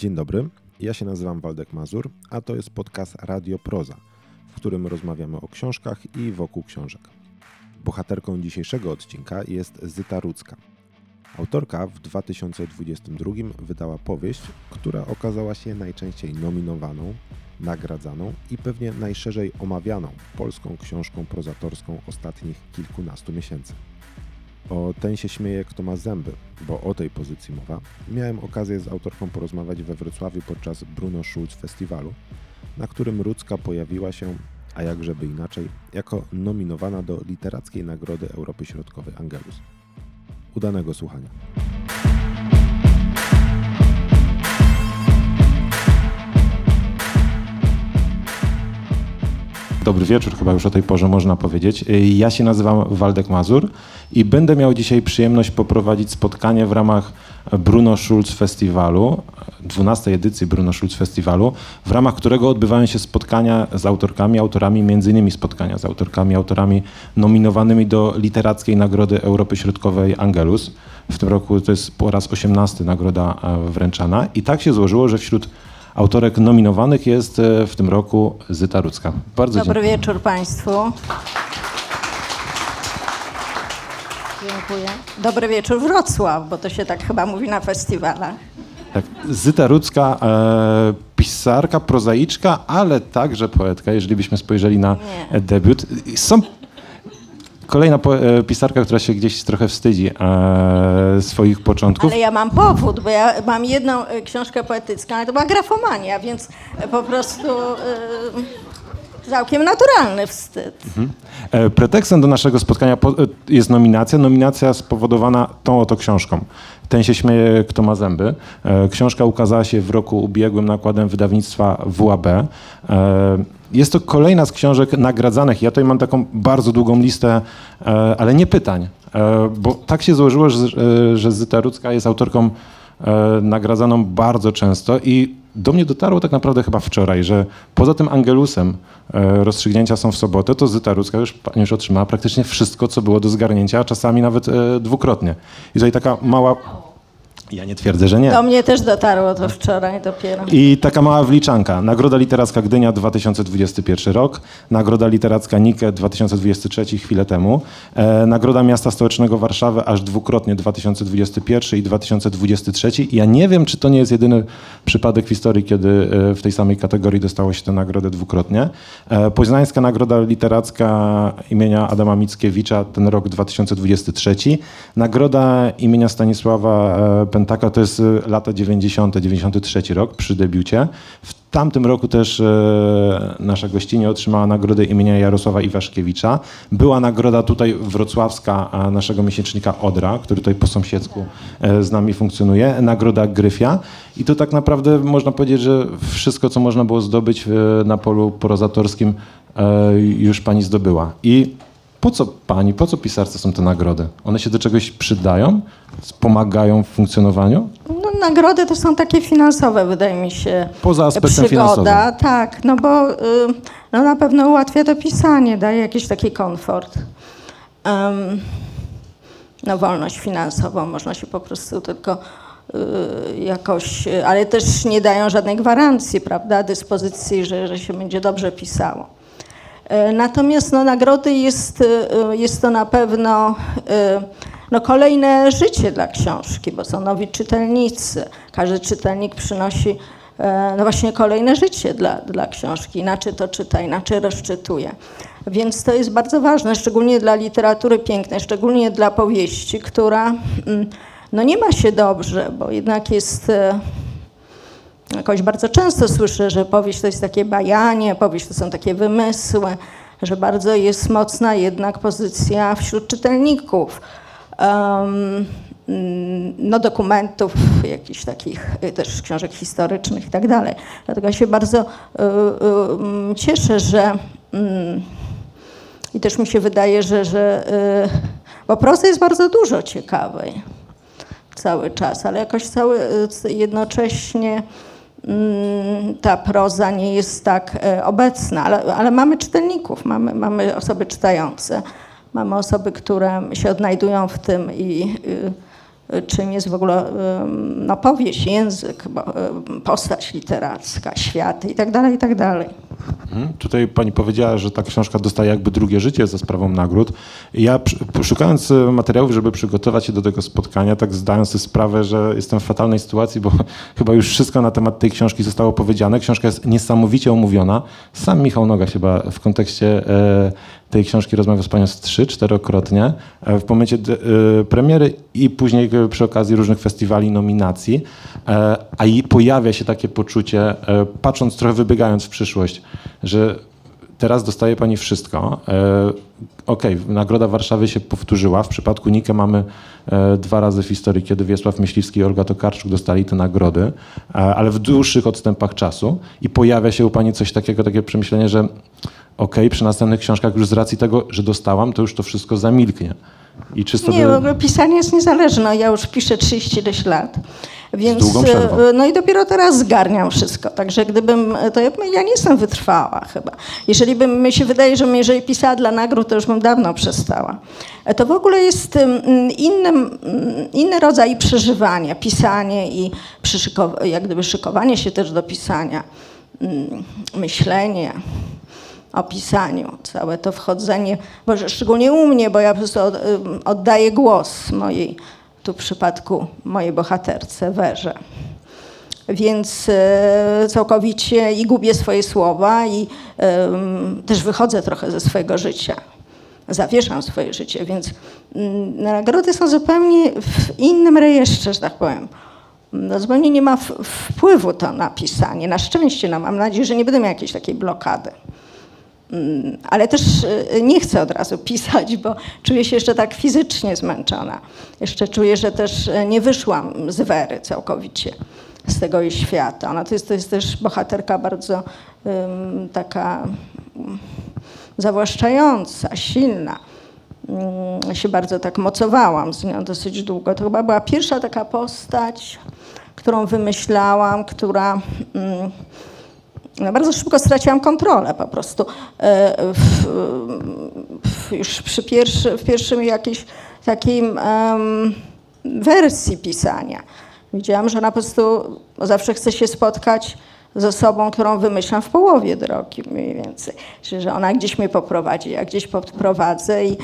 Dzień dobry, ja się nazywam Waldek Mazur, a to jest podcast Radio Proza, w którym rozmawiamy o książkach i wokół książek. Bohaterką dzisiejszego odcinka jest Zyta Rudzka. Autorka w 2022 wydała powieść, która okazała się najczęściej nominowaną, nagradzaną i pewnie najszerzej omawianą polską książką prozatorską ostatnich kilkunastu miesięcy. O ten się śmieje, kto ma zęby, bo o tej pozycji mowa. Miałem okazję z autorką porozmawiać we Wrocławiu podczas Bruno Schulz Festiwalu, na którym Rudzka pojawiła się, a jakżeby inaczej, jako nominowana do Literackiej Nagrody Europy Środkowej Angelus. Udanego słuchania. Dobry wieczór, chyba już o tej porze można powiedzieć. Ja się nazywam Waldek Mazur i będę miał dzisiaj przyjemność poprowadzić spotkanie w ramach Bruno Schulz Festiwalu, 12 edycji Bruno Schulz Festiwalu, w ramach którego odbywają się spotkania z autorkami, autorami, między innymi spotkania z autorkami, autorami nominowanymi do Literackiej Nagrody Europy Środkowej Angelus. W tym roku to jest po raz 18 nagroda e, wręczana i tak się złożyło, że wśród autorek nominowanych jest e, w tym roku Zyta Rudzka. Bardzo Dobry dziękuję. wieczór Państwu. Dziękuję. Dobry wieczór Wrocław, bo to się tak chyba mówi na festiwalach. Tak, Zyta Rudzka, e, pisarka, prozaiczka, ale także poetka, jeżeli byśmy spojrzeli na Nie. debiut. Są kolejna e, pisarka, która się gdzieś trochę wstydzi e, swoich początków. Ale ja mam powód, bo ja mam jedną e, książkę poetycką, ale to była grafomania, więc po prostu... Całkiem naturalny wstyd. Mhm. Pretekstem do naszego spotkania jest nominacja. Nominacja spowodowana tą oto książką. Ten się śmieje, kto ma zęby. Książka ukazała się w roku ubiegłym nakładem wydawnictwa WAB. Jest to kolejna z książek nagradzanych. Ja tutaj mam taką bardzo długą listę, ale nie pytań, bo tak się złożyło, że, że Zyta Rudzka jest autorką nagradzaną bardzo często i do mnie dotarło tak naprawdę chyba wczoraj, że poza tym Angelusem e, rozstrzygnięcia są w sobotę, to Zyta Rudzka już, już otrzymała praktycznie wszystko, co było do zgarnięcia, a czasami nawet e, dwukrotnie. I tutaj taka mała ja nie twierdzę, że nie. Do mnie też dotarło to wczoraj dopiero. I taka mała wliczanka. Nagroda Literacka Gdynia 2021 rok, Nagroda Literacka Nike 2023 chwilę temu, e, Nagroda Miasta Stołecznego Warszawy aż dwukrotnie 2021 i 2023. I ja nie wiem, czy to nie jest jedyny przypadek w historii, kiedy e, w tej samej kategorii dostało się tę nagrodę dwukrotnie. E, Poznańska Nagroda Literacka imienia Adama Mickiewicza ten rok 2023. Nagroda imienia Stanisława e, Pentaka to jest y, lata 90., 93 rok przy debiucie. W tamtym roku też e, nasza gościnie otrzymała nagrodę imienia Jarosława Iwaszkiewicza. Była nagroda tutaj wrocławska naszego miesięcznika Odra, który tutaj po sąsiedzku e, z nami funkcjonuje. Nagroda Gryfia. I to tak naprawdę można powiedzieć, że wszystko, co można było zdobyć e, na polu prozatorskim już pani zdobyła. I po co pani, po co pisarce są te nagrody? One się do czegoś przydają? Pomagają w funkcjonowaniu? No, nagrody to są takie finansowe, wydaje mi się. Poza aspektem Przygoda, finansowym. tak, no bo y, no na pewno ułatwia to pisanie, daje jakiś taki komfort. Um, no wolność finansową, można się po prostu tylko y, jakoś, ale też nie dają żadnej gwarancji, prawda, dyspozycji, że, że się będzie dobrze pisało. E, natomiast no, nagrody jest, e, jest to na pewno e, no, kolejne życie dla książki, bo są nowi czytelnicy. Każdy czytelnik przynosi no właśnie kolejne życie dla, dla książki. Inaczej to czyta, inaczej rozczytuje. Więc to jest bardzo ważne, szczególnie dla literatury pięknej, szczególnie dla powieści, która mm, no, nie ma się dobrze, bo jednak jest Jakoś bardzo często słyszę, że powieść to jest takie bajanie, powieść to są takie wymysły, że bardzo jest mocna jednak pozycja wśród czytelników. Um, no, dokumentów, jakichś takich y, też książek historycznych i tak dalej. Dlatego się bardzo y, y, cieszę, że y, i też mi się wydaje, że, że y, bo prozy jest bardzo dużo ciekawej cały czas, ale jakoś cały y, jednocześnie ta proza nie jest tak e, obecna, ale, ale, mamy czytelników, mamy, mamy osoby czytające, mamy osoby, które się odnajdują w tym i y, czym jest w ogóle no, powieść, język, ym, postać literacka, światy i tak Mhm. Tutaj pani powiedziała, że ta książka dostaje jakby drugie życie za sprawą nagród. Ja szukając e, materiałów, żeby przygotować się do tego spotkania, tak zdając sobie sprawę, że jestem w fatalnej sytuacji, bo chyba już wszystko na temat tej książki zostało powiedziane. Książka jest niesamowicie omówiona. Sam Michał Noga chyba w kontekście e, tej książki rozmawiał z panią trzy, czterokrotnie e, w momencie e, premiery i później e, przy okazji różnych festiwali, nominacji. A i pojawia się takie poczucie, patrząc trochę wybiegając w przyszłość, że teraz dostaje pani wszystko. Okej, Nagroda Warszawy się powtórzyła. W przypadku Nikę mamy dwa razy w historii, kiedy Wiesław Myśliwski i Olga Tokarczuk dostali te nagrody, ale w dłuższych odstępach czasu. I pojawia się u pani coś takiego, takie przemyślenie, że okej, przy następnych książkach już z racji tego, że dostałam, to już to wszystko zamilknie. I czy sobie... Nie, w ogóle pisanie jest niezależne. Ja już piszę 30 ileś lat. Więc, e, no i dopiero teraz zgarniam wszystko. Także gdybym, to ja, ja nie jestem wytrwała chyba. Jeżeli bym, mi się wydaje, że jeżeli pisała dla nagród, to już bym dawno przestała. E, To w ogóle jest mm, innym, mm, inny rodzaj przeżywania, pisanie i jak gdyby szykowanie się też do pisania, mm, myślenie o pisaniu, całe to wchodzenie, może szczególnie u mnie, bo ja po prostu oddaję głos mojej, tu w przypadku mojej bohaterce, Werze. Więc e, całkowicie i gubię swoje słowa i też wychodzę trochę ze swojego życia. Zawieszam swoje życie, więc mm, nagrody są zupełnie w innym rejestrze, że tak powiem. No, zupełnie nie ma wpływu to na pisanie. Na szczęście, no, mam nadzieję, że nie będę miała jakiejś takiej blokady. Mm, Ale też y, nie chcę od razu pisać, bo czuję się jeszcze tak fizycznie zmęczona. Jeszcze czuję, że też y, nie wyszłam z Wery całkowicie, z tego jej świata. Ona to jest, to jest też bohaterka bardzo ym, taka mm, zawłaszczająca, silna. Ja się bardzo tak mocowałam z nią dosyć długo. To chyba była pierwsza taka postać, którą wymyślałam, która... Mm, no bardzo szybko straciłam kontrolę po prostu. E, W, w, już przy pierwszy, w pierwszym jakiejś takiej em, wersji pisania widziałam, że po prostu zawsze chce się spotkać z osobą, którą wymyślam w połowie drogi mniej więcej. Czyli, że ona gdzieś mnie poprowadzi, ja gdzieś podprowadzę, i,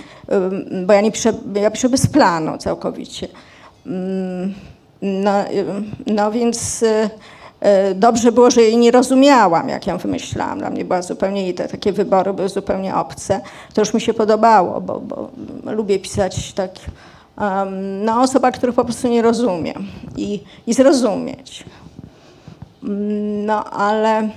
bo ja nie piszę, ja piszę bez planu całkowicie. Mm, No, no więc y, dobrze było, że jej nie rozumiałam, jak ją wymyślałam. Dla mnie była zupełnie, jej te takie wybory były zupełnie obce. To już mi się podobało, bo, bo lubię pisać tak, um, no osoba, których po prostu nie rozumiem i, i zrozumieć. Mm, No ale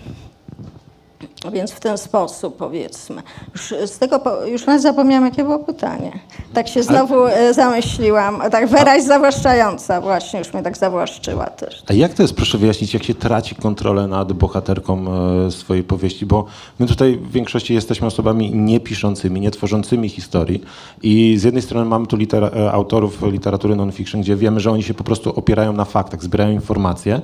więc w ten sposób powiedzmy. Już z tego, po- już nawet zapomniałam, jakie było pytanie. Tak się znowu e, zamyśliłam. Tak Wera jest zawłaszczająca właśnie, już mnie tak zawłaszczyła też. A jak to jest, proszę wyjaśnić, jak się traci kontrolę nad bohaterką e, swojej powieści? Bo my tutaj w większości jesteśmy osobami niepiszącymi, nie tworzącymi historii i z jednej strony mamy tu litera- e, autorów literatury non-fiction, gdzie wiemy, że oni się po prostu opierają na faktach, zbierają informacje,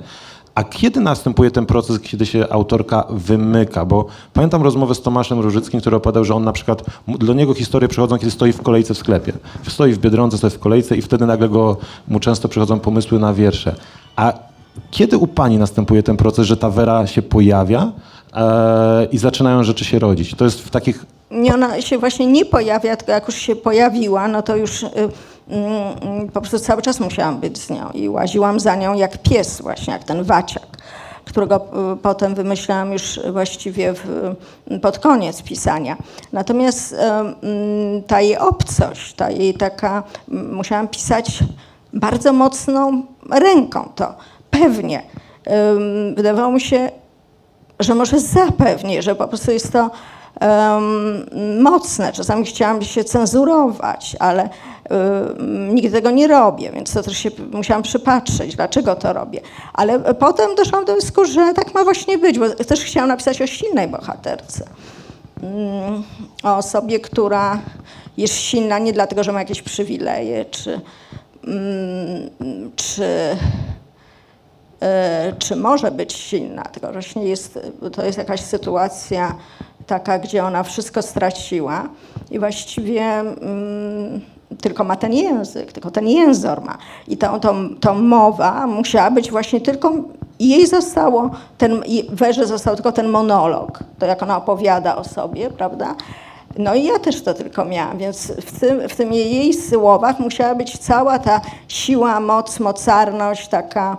a kiedy następuje ten proces, kiedy się autorka wymyka? Bo pamiętam rozmowę z Tomaszem Różyckim, który opowiadał, że on na przykład, dla niego historie przychodzą, kiedy stoi w kolejce w sklepie. Stoi w Biedronce, stoi w kolejce i wtedy nagle go, mu często przychodzą pomysły na wiersze. A kiedy u pani następuje ten proces, że ta Wera się pojawia e, i zaczynają rzeczy się rodzić? To jest w takich... Nie, ona się właśnie nie pojawia, tylko jak już się pojawiła, no to już y, po prostu cały czas musiałam być z nią i łaziłam za nią jak pies właśnie, jak ten waciak, którego y, potem wymyślałam już właściwie w, pod koniec pisania. Natomiast y, mm, ta jej obcość, ta jej taka, mm, musiałam pisać bardzo mocną ręką to, pewnie. Wydawało mi się, że może zapewnie, że po prostu jest to em, mocne. Czasami chciałam się cenzurować, ale em, nigdy tego nie robię, więc to też się musiałam przypatrzeć, dlaczego to robię. Ale potem doszłam do wniosku, że tak ma właśnie być, bo też chciałam napisać o silnej bohaterce. Mm, O osobie, która jest silna nie dlatego, że ma jakieś przywileje, czy, mm, czy e, czy może być silna, tylko właśnie jest, to jest jakaś sytuacja taka, gdzie ona wszystko straciła i właściwie mm, tylko ma ten język, tylko ten jęzor ma. I tą, tą, tą mowa musiała być właśnie tylko, jej zostało, ten, Werze został tylko ten monolog, to jak ona opowiada o sobie, prawda? No i ja też to tylko miałam, więc w tym, w tym jej słowach musiała być cała ta siła, moc, mocarność, taka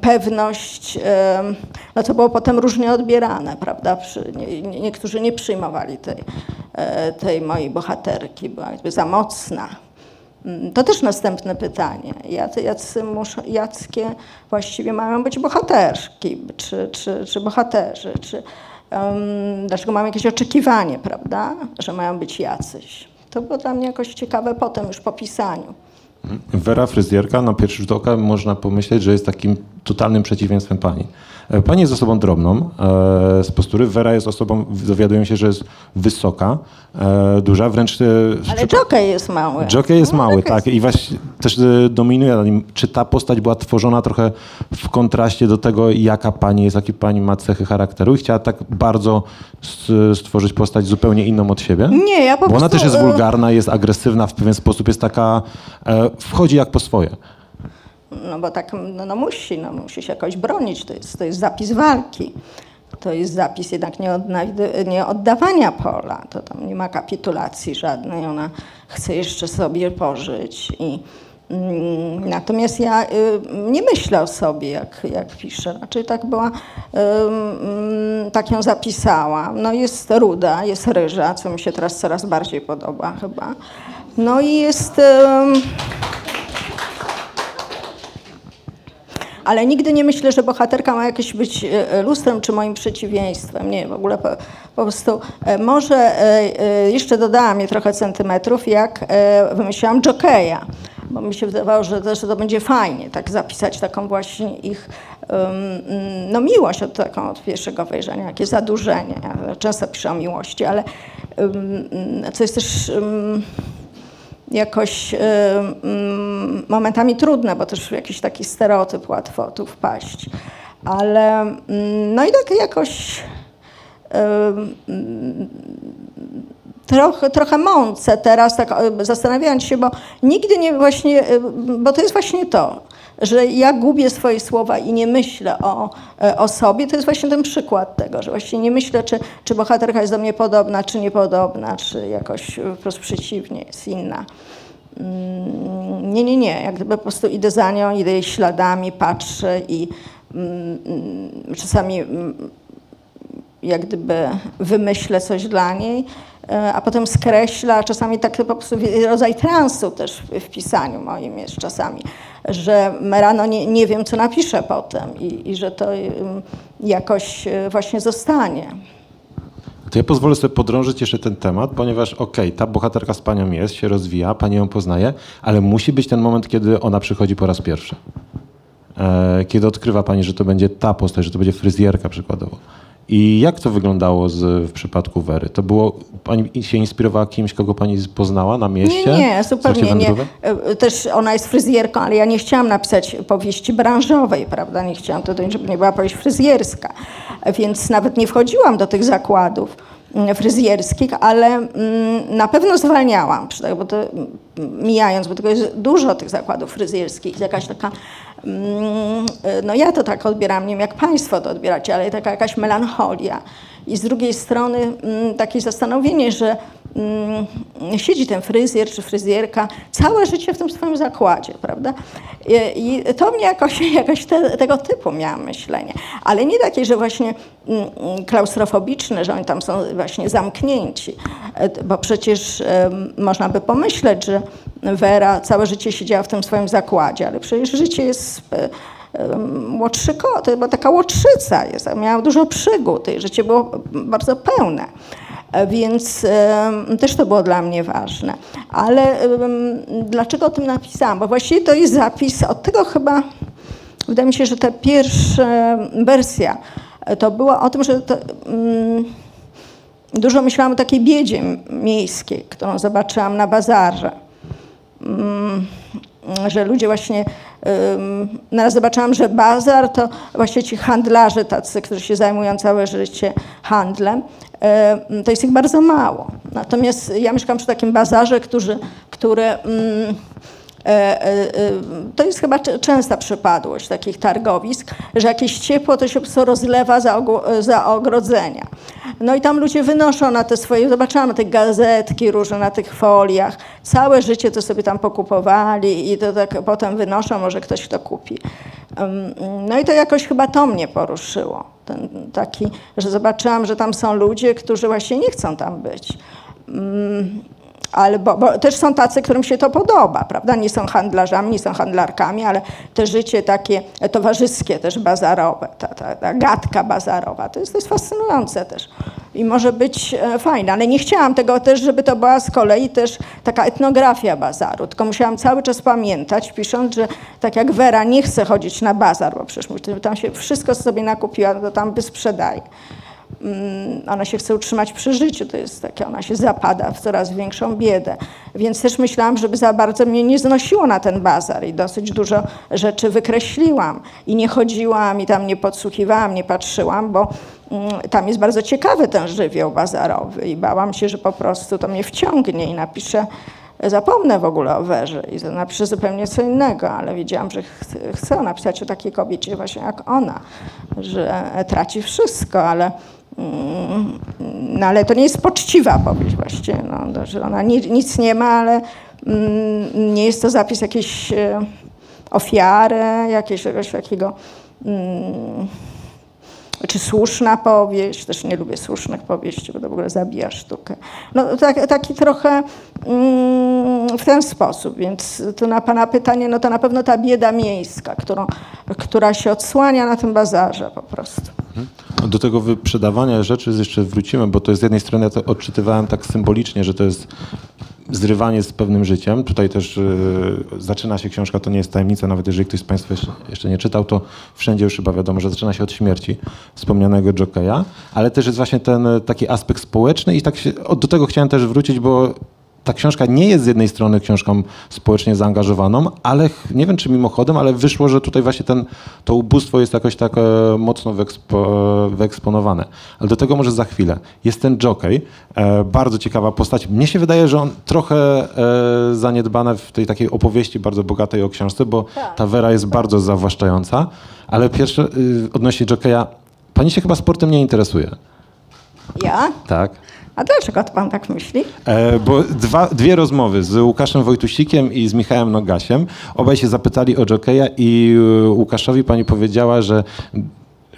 pewność, em, no co było potem różnie odbierane, prawda? Niektórzy nie przyjmowali tej, e, tej mojej bohaterki, była jakby za mocna. Mm, To też następne pytanie. Jacy muszą, jackie właściwie mają być bohaterki, czy, czy, czy bohaterzy, czy um, dlaczego mamy jakieś oczekiwanie, prawda, że mają być jacyś. To było dla mnie jakoś ciekawe potem już po pisaniu. Wera fryzjerka, na pierwszy rzut oka można pomyśleć, że jest takim totalnym przeciwieństwem pani. Pani jest osobą drobną e, z postury. Wera jest osobą, dowiaduję się, że jest wysoka, e, duża, wręcz... e, Ale Jockey jest mały. Jockey jest No, mały, tak. I właśnie też dominuje na nim. Czy ta postać była tworzona trochę w kontraście do tego, jaka pani jest, jakie pani ma cechy charakteru i chciała tak bardzo stworzyć postać zupełnie inną od siebie? Nie, ja po Bo ona też jest wulgarna, jest agresywna w pewien sposób, jest taka, wchodzi jak po swoje. No bo tak no, no musi, no musi się jakoś bronić, to jest, to jest zapis walki. To jest zapis jednak nie, odnajdy, nie oddawania pola, to tam nie ma kapitulacji żadnej, ona chce jeszcze sobie pożyć. I, mm, natomiast ja y, nie myślę o sobie, jak, jak piszę, raczej tak była, y, mm, tak ją zapisałam. No jest ruda, jest ryża, co mi się teraz coraz bardziej podoba chyba. No i jest... ym, Ale nigdy nie myślę, że bohaterka ma jakieś być e, lustrem czy moim przeciwieństwem. Nie, w ogóle po, po prostu e, może e, e, jeszcze dodałam je trochę centymetrów, jak e, wymyśliłam jokeja, bo mi się wydawało, że to, będzie fajnie, tak zapisać taką właśnie ich no miłość od taką od pierwszego wejrzenia, jakie zadłużenie. Ja często piszę o miłości, ale co jest też jakoś y, mm, momentami trudne, bo też w jakiś taki stereotyp łatwo tu wpaść. Ale mm, no i tak jakoś y, mm, trochę, trochę mącę teraz, tak y, zastanawiając się, bo nigdy nie właśnie, bo to jest właśnie to, że ja gubię swoje słowa i nie myślę o, e, o sobie, to jest właśnie ten przykład tego, że właśnie nie myślę, czy, czy bohaterka jest do mnie podobna, czy niepodobna, czy jakoś po prostu przeciwnie, jest inna. Mm, Nie, nie, nie. Jak gdyby po prostu idę za nią, idę jej śladami, patrzę i mm, czasami mm, jak gdyby wymyślę coś dla niej, e, a potem skreślę, a czasami tak po prostu rodzaj transu też w pisaniu moim jest czasami, że rano nie, nie wiem, co napiszę potem i, i że to ym, jakoś e, właśnie zostanie. To ja pozwolę sobie podrążyć jeszcze ten temat, ponieważ okej, ta bohaterka z panią jest, się rozwija, pani ją poznaje, ale musi być ten moment, kiedy ona przychodzi po raz pierwszy. E, kiedy odkrywa pani, że to będzie ta postać, że to będzie fryzjerka przykładowo. I jak to wyglądało z, w przypadku Wery? To było, pani się inspirowała kimś, kogo pani poznała na mieście? Nie, nie, zupełnie nie. Też ona jest fryzjerką, ale ja nie chciałam napisać powieści branżowej, prawda? Nie chciałam to, żeby nie była powieść fryzjerska. Więc nawet nie wchodziłam do tych zakładów mm, fryzjerskich, ale mm, na pewno zwalniałam, tego, bo to mm, mijając, bo tego jest dużo tych zakładów fryzjerskich, jakaś taka, no ja to tak odbieram, nie wiem jak państwo to odbieracie, ale taka jakaś melancholia. I z drugiej strony mm, takie zastanowienie, że mm, siedzi ten fryzjer czy fryzjerka całe życie w tym swoim zakładzie, prawda? I, to mnie jakoś, jakoś te, tego typu miałam myślenie. Ale nie takie, że właśnie mm, mm, klaustrofobiczne, że oni tam są właśnie zamknięci. E, Bo przecież można by pomyśleć, że Wera całe życie siedziała w tym swoim zakładzie, ale przecież życie jest e, łotrzyko, to była taka łotrzyca, jest, miała dużo przygód i życie było bardzo pełne. E, Więc też to było dla mnie ważne. Ale dlaczego o tym napisałam? Bo właściwie to jest zapis od tego chyba, wydaje mi się, że ta pierwsza wersja e, to była o tym, że to, dużo myślałam o takiej biedzie miejskiej, którą zobaczyłam na bazarze mm, że ludzie właśnie, ym, naraz zobaczyłam, że bazar to właśnie ci handlarze tacy, którzy się zajmują całe życie handlem, ym, to jest ich bardzo mało. Natomiast ja mieszkam przy takim bazarze, który, który. Mm, e, to jest chyba częsta przypadłość takich targowisk, że jakieś ciepło to się rozlewa za, ogrodzenia. No i tam ludzie wynoszą na te swoje, zobaczyłam te gazetki różne na tych foliach, całe życie to sobie tam pokupowali i to tak potem wynoszą, może ktoś to kupi. No i to jakoś chyba to mnie poruszyło. Ten taki, że zobaczyłam, że tam są ludzie, którzy właśnie nie chcą tam być. Ale bo, też są tacy, którym się to podoba, prawda? Nie są handlarzami, nie są handlarkami, ale te życie takie towarzyskie, też bazarowe, ta, ta, ta gadka bazarowa, to jest, to jest fascynujące też. I może być e, fajne, ale nie chciałam tego też, żeby to była z kolei też taka etnografia bazaru, tylko musiałam cały czas pamiętać, pisząc, że tak jak Wera nie chce chodzić na bazar, bo przecież tam się wszystko sobie nakupiła, to tam wysprzedaje. Mm, ona się chce utrzymać przy życiu, to jest takie, ona się zapada w coraz większą biedę. Więc też myślałam, żeby za bardzo mnie nie znosiło na ten bazar i dosyć dużo rzeczy wykreśliłam. I nie chodziłam, i tam nie podsłuchiwałam, nie patrzyłam, bo mm, tam jest bardzo ciekawy ten żywioł bazarowy i bałam się, że po prostu to mnie wciągnie i napiszę, zapomnę w ogóle o Werze i napiszę zupełnie co innego, ale wiedziałam, że ch chcę napisać o takiej kobiecie właśnie jak ona, że traci wszystko, ale Mm, No ale to nie jest poczciwa powieść właściwie, no, że ona ni, nic nie ma, ale mm, nie jest to zapis jakiejś e, ofiary, jakiegoś takiego, mm, czy słuszna powieść, też nie lubię słusznych powieści, bo to w ogóle zabija sztukę. No tak, taki trochę mm, w ten sposób, więc to na pana pytanie, no to na pewno ta bieda miejska, którą, która się odsłania na tym bazarze po prostu. Do tego wyprzedawania rzeczy jeszcze wrócimy, bo to z jednej strony ja to odczytywałem tak symbolicznie, że to jest zrywanie z pewnym życiem. Tutaj też y, zaczyna się książka, to nie jest tajemnica, nawet jeżeli ktoś z Państwa jeszcze, jeszcze nie czytał, to wszędzie już chyba wiadomo, że zaczyna się od śmierci wspomnianego Jokeja, ale też jest właśnie ten y, taki aspekt społeczny i tak się, do tego chciałem też wrócić, bo ta książka nie jest z jednej strony książką społecznie zaangażowaną, ale nie wiem czy mimochodem, ale wyszło, że tutaj właśnie ten, to ubóstwo jest jakoś tak e, mocno wyekspo, wyeksponowane. Ale do tego może za chwilę. Jest ten jockey, e, bardzo ciekawa postać. Mnie się wydaje, że on trochę e, zaniedbane w tej takiej opowieści bardzo bogatej o książce, bo Tak. ta Wera jest bardzo zawłaszczająca, ale pierwsze y, odnośnie jockeya, pani się chyba sportem nie interesuje. Ja? Tak. A dlaczego to pan tak myśli? E, bo dwa, dwie rozmowy z Łukaszem Wojtusikiem i z Michałem Nogasiem. Obaj się zapytali o jokeja i e, Łukaszowi pani powiedziała, że,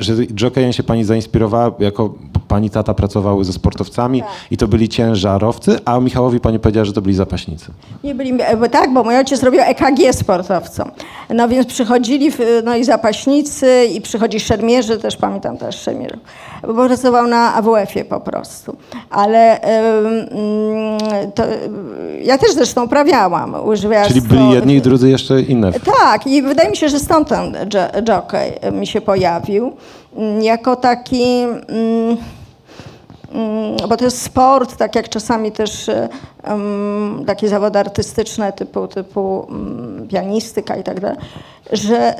że jokejem się pani zainspirowała, jako pani tata pracował ze sportowcami Tak. i to byli ciężarowcy, a Michałowi pani powiedziała, że to byli zapaśnicy. Nie byli, e, bo tak, bo mój ojciec robił EKG sportowcom. No więc przychodzili, no i zapaśnicy, i przychodzi szermierzy, też pamiętam też szermierzy, bo pracował na AWF-ie po prostu. Ale mm, to, ja też zresztą uprawiałam łyżwiarstwo. Czyli byli jedni i drudzy jeszcze inne. Tak, i wydaje mi się, że stąd ten jo- jockey mi się pojawił. Jako taki. Mm, mm, bo to jest sport, tak jak czasami też e, takie zawody artystyczne typu, typu mm, pianistyka i tak dalej, że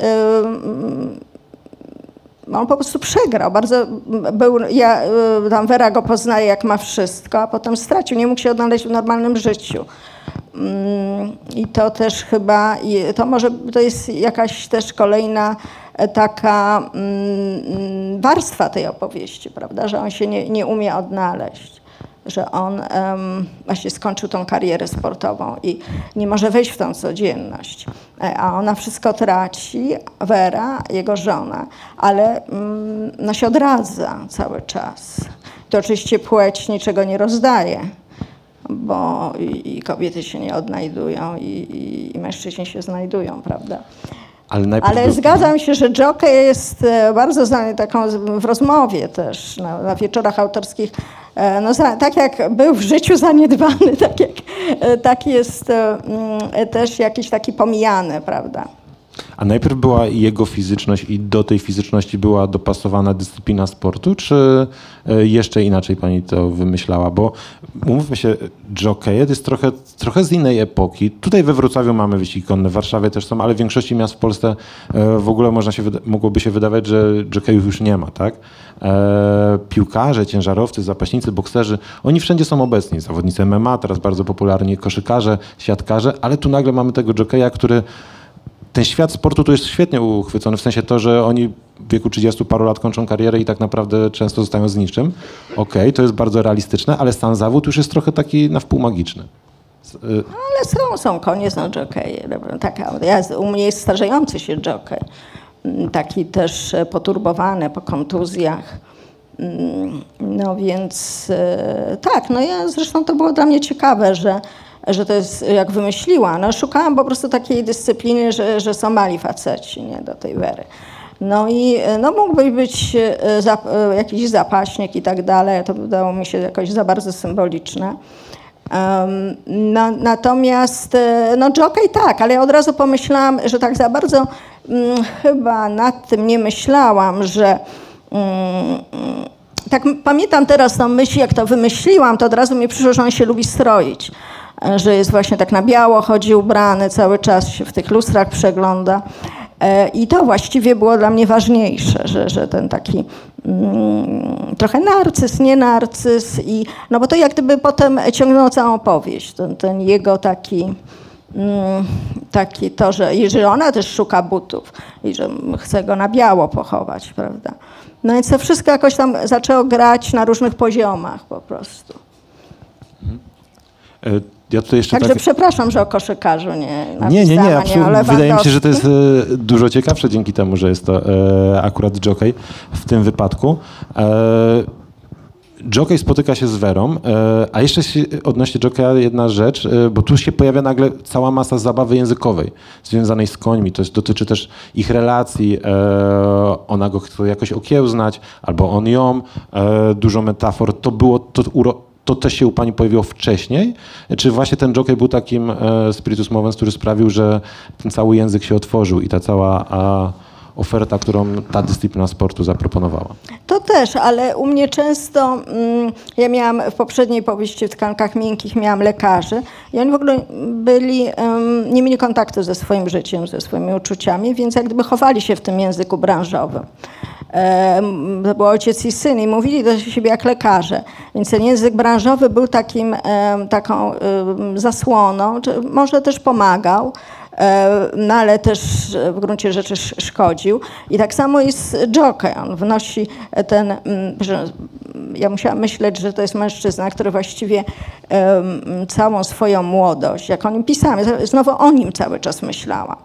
on po prostu przegrał. Bardzo był, ja, y, tam Wera go poznaje, jak ma wszystko, a potem stracił. Nie mógł się odnaleźć w normalnym życiu. I to też chyba, to może to jest jakaś też kolejna e, taka mm, warstwa tej opowieści, prawda, że on się nie, nie umie odnaleźć. Że on właśnie skończył tą karierę sportową i nie może wejść w tą codzienność. E, A ona wszystko traci, Wera, jego żona, ale mm, no się odradza cały czas. To oczywiście płeć niczego nie rozdaje bo i, i kobiety się nie odnajdują i, i, i mężczyźni się znajdują, prawda? Ale, Ale zgadzam się, że jockey jest e, bardzo znany taką w rozmowie też, na, na wieczorach autorskich. E, No, tak jak był w życiu zaniedbany, tak, jak, e, tak jest mm, też jakiś taki pomijany, prawda? A najpierw była jego fizyczność i do tej fizyczności była dopasowana dyscyplina sportu, czy e, jeszcze inaczej pani to wymyślała? Bo umówmy się, jockey jest trochę, trochę z innej epoki. Tutaj we Wrocławiu mamy wyścigi w Warszawie też są, ale w większości miast w Polsce e, w ogóle można się, mogłoby się wydawać, że jockeyów już nie ma, tak? E, piłkarze, ciężarowcy, zapaśnicy, bokserzy, oni wszędzie są obecni. Zawodnicy MMA, teraz bardzo popularni koszykarze, siatkarze, ale tu nagle mamy tego jockeya, który ten świat sportu tu jest świetnie uchwycony, w sensie to, że oni w wieku 30 paru lat kończą karierę i tak naprawdę często zostają z niczym. Okej, to jest bardzo realistyczne, ale sam zawód już jest trochę taki na wpół magiczny. Y, Ale są, są konie, są. Taka, ja, u mnie jest starzejący się jockey. Mm, Taki też e, poturbowany po kontuzjach. Mm, No więc e, tak, no ja zresztą to było dla mnie ciekawe, że, że to jest jak wymyśliła. No szukałam po prostu takiej dyscypliny, że, że są mali faceci, nie, do tej wery. No i no mógłby być e, e, jakiś zapaśnik i tak dalej, to wydało mi się jakoś za bardzo symboliczne. Em, na, natomiast, no jockey tak, ale ja od razu pomyślałam, że tak za bardzo mm, chyba nad tym nie myślałam, że mm, tak pamiętam teraz tą myśl, jak to wymyśliłam, to od razu mi przyszło, że on się lubi stroić. E, Że jest właśnie tak na biało, chodzi ubrany, cały czas się w tych lustrach przegląda. E, I to właściwie było dla mnie ważniejsze, że, że ten taki mm, trochę narcyz, nie narcyz. I, no bo to jak gdyby potem ciągnęło całą opowieść, ten, ten jego taki, mm, taki to, że i że ona też szuka butów i że chce go na biało pochować, prawda. No więc to wszystko jakoś tam zaczęło grać na różnych poziomach po prostu. Ja tutaj jeszcze Także tak... przepraszam, że o koszykarzu nie Nie, nie, nie, absolutnie. o Wydaje mi się, że to jest e, dużo ciekawsze dzięki temu, że jest to e, akurat jockey w tym wypadku. E, Jockey spotyka się z Werą, e, a jeszcze się odnośnie jockeya jedna rzecz, e, bo tu się pojawia nagle cała masa zabawy językowej związanej z końmi. To jest, dotyczy też ich relacji. Ona go chce jakoś okiełznać, albo on ją. Dużo metafor. To było, to, uro, to też się u pani pojawiło wcześniej? Czy właśnie ten jockey był takim e, spiritus movens, który sprawił, że ten cały język się otworzył i ta cała a, oferta, którą ta dyscyplina sportu zaproponowała? To też, ale u mnie często, mm, ja miałam w poprzedniej powieści w tkankach miękkich miałam lekarzy i oni w ogóle byli, em, nie mieli kontaktu ze swoim życiem, ze swoimi uczuciami, więc jak gdyby chowali się w tym języku branżowym. To był ojciec i syn i mówili do siebie jak lekarze. Więc ten język branżowy był takim, taką zasłoną, może też pomagał. No ale też w gruncie rzeczy sz- szkodził. I tak samo jest z jockey. On wnosi ten, mm, ja musiałam myśleć, że to jest mężczyzna, który właściwie całą swoją młodość, jak o nim pisałam, znowu o nim cały czas myślałam.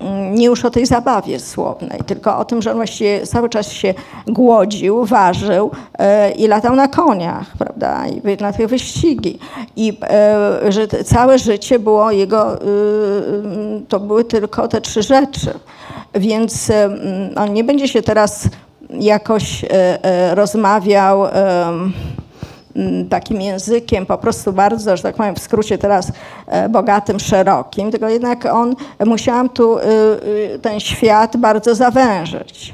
Mm, Nie już o tej zabawie słownej, tylko o tym, że on właściwie cały czas się głodził, ważył e, i latał na koniach, prawda, i na te wyścigi. I e, że całe życie było jego, y, y, to były tylko te trzy rzeczy. Więc e, mm, on nie będzie się teraz jakoś e, e, rozmawiał mm, takim językiem po prostu bardzo, że tak powiem w skrócie teraz e, bogatym, szerokim, tylko jednak on, musiałam tu y, y, ten świat bardzo zawężyć.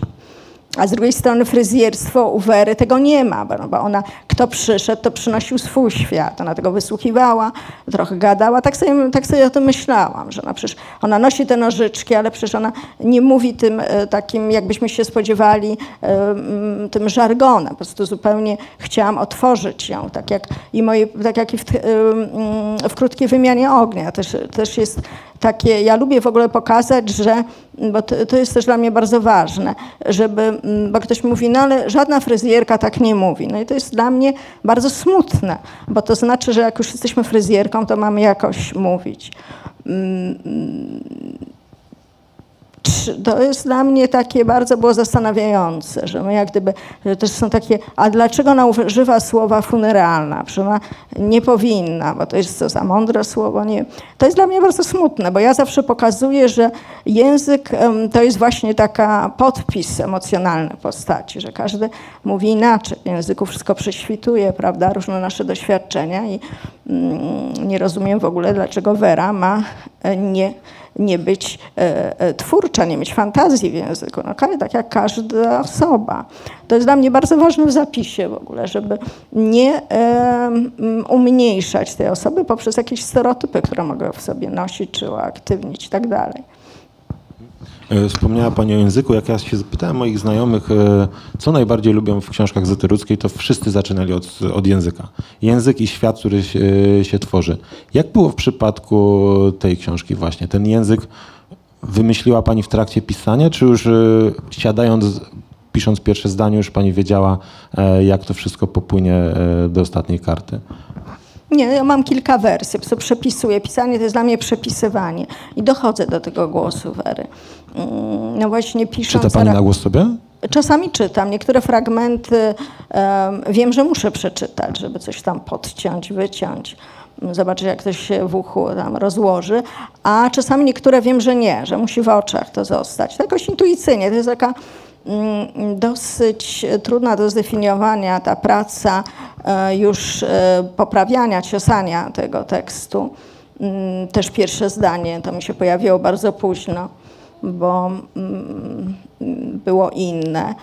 A z drugiej strony fryzjerstwo u Wery tego nie ma, bo, no bo ona, kto przyszedł, to przynosił swój świat. Ona tego wysłuchiwała, trochę gadała. Tak sobie, tak sobie o tym myślałam, że ona przecież, ona nosi te nożyczki, ale przecież ona nie mówi tym e, takim, jakbyśmy się spodziewali, e, tym żargonem. Po prostu zupełnie chciałam otworzyć ją, tak jak i, moje, tak jak i w, mm, w krótkiej wymianie ognia. Też, też jest takie, ja lubię w ogóle pokazać, że, bo to, to jest też dla mnie bardzo ważne, żeby, mm, bo ktoś mówi, no ale żadna fryzjerka tak nie mówi. No i to jest dla mnie bardzo smutne, bo to znaczy, że jak już jesteśmy fryzjerką, to mamy jakoś mówić. To jest dla mnie takie bardzo było zastanawiające, że my jak gdyby, że też są takie, a dlaczego ona używa słowa funeralna? Przecież ona nie powinna, bo to jest co za mądre słowo. Nie. To jest dla mnie bardzo smutne, bo ja zawsze pokazuję, że język to jest właśnie taka podpis emocjonalny postaci, że każdy mówi inaczej. W języku wszystko prześwituje, prawda, różne nasze doświadczenia i mm, nie rozumiem w ogóle, dlaczego Wera ma e, nie nie być e, e, twórcza, nie mieć fantazji w języku. No, tak jak każda osoba. To jest dla mnie bardzo ważne w zapisie w ogóle, żeby nie e, umniejszać tej osoby poprzez jakieś stereotypy, które mogę w sobie nosić, czy uaktywnić i tak dalej. E, Wspomniała Pani o języku. Jak ja się zapytałem moich znajomych, e, co najbardziej lubią w książkach Zeteruckiej, to wszyscy zaczynali od, od języka. Język i świat, który się, się tworzy. Jak było w przypadku tej książki właśnie? Ten język wymyśliła Pani w trakcie pisania, czy już e, siadając, pisząc pierwsze zdanie, już Pani wiedziała, e, jak to wszystko popłynie e, do ostatniej karty? Nie, ja mam kilka wersji, po prostu przepisuję. Pisanie to jest dla mnie przepisywanie. I dochodzę do tego głosu Wery. Mm, No właśnie pisząc... Czyta Pani na głos sobie? Czasami czytam. Niektóre fragmenty em, wiem, że muszę przeczytać, żeby coś tam podciąć, wyciąć. Zobaczyć, jak to się w uchu tam rozłoży. A czasami niektóre wiem, że nie, że musi w oczach to zostać. To jakoś intuicyjnie. To jest taka dosyć trudna do zdefiniowania ta praca e, już e, poprawiania, ciosania tego tekstu. Mm, Też pierwsze zdanie to mi się pojawiło bardzo późno, bo mm, było inne.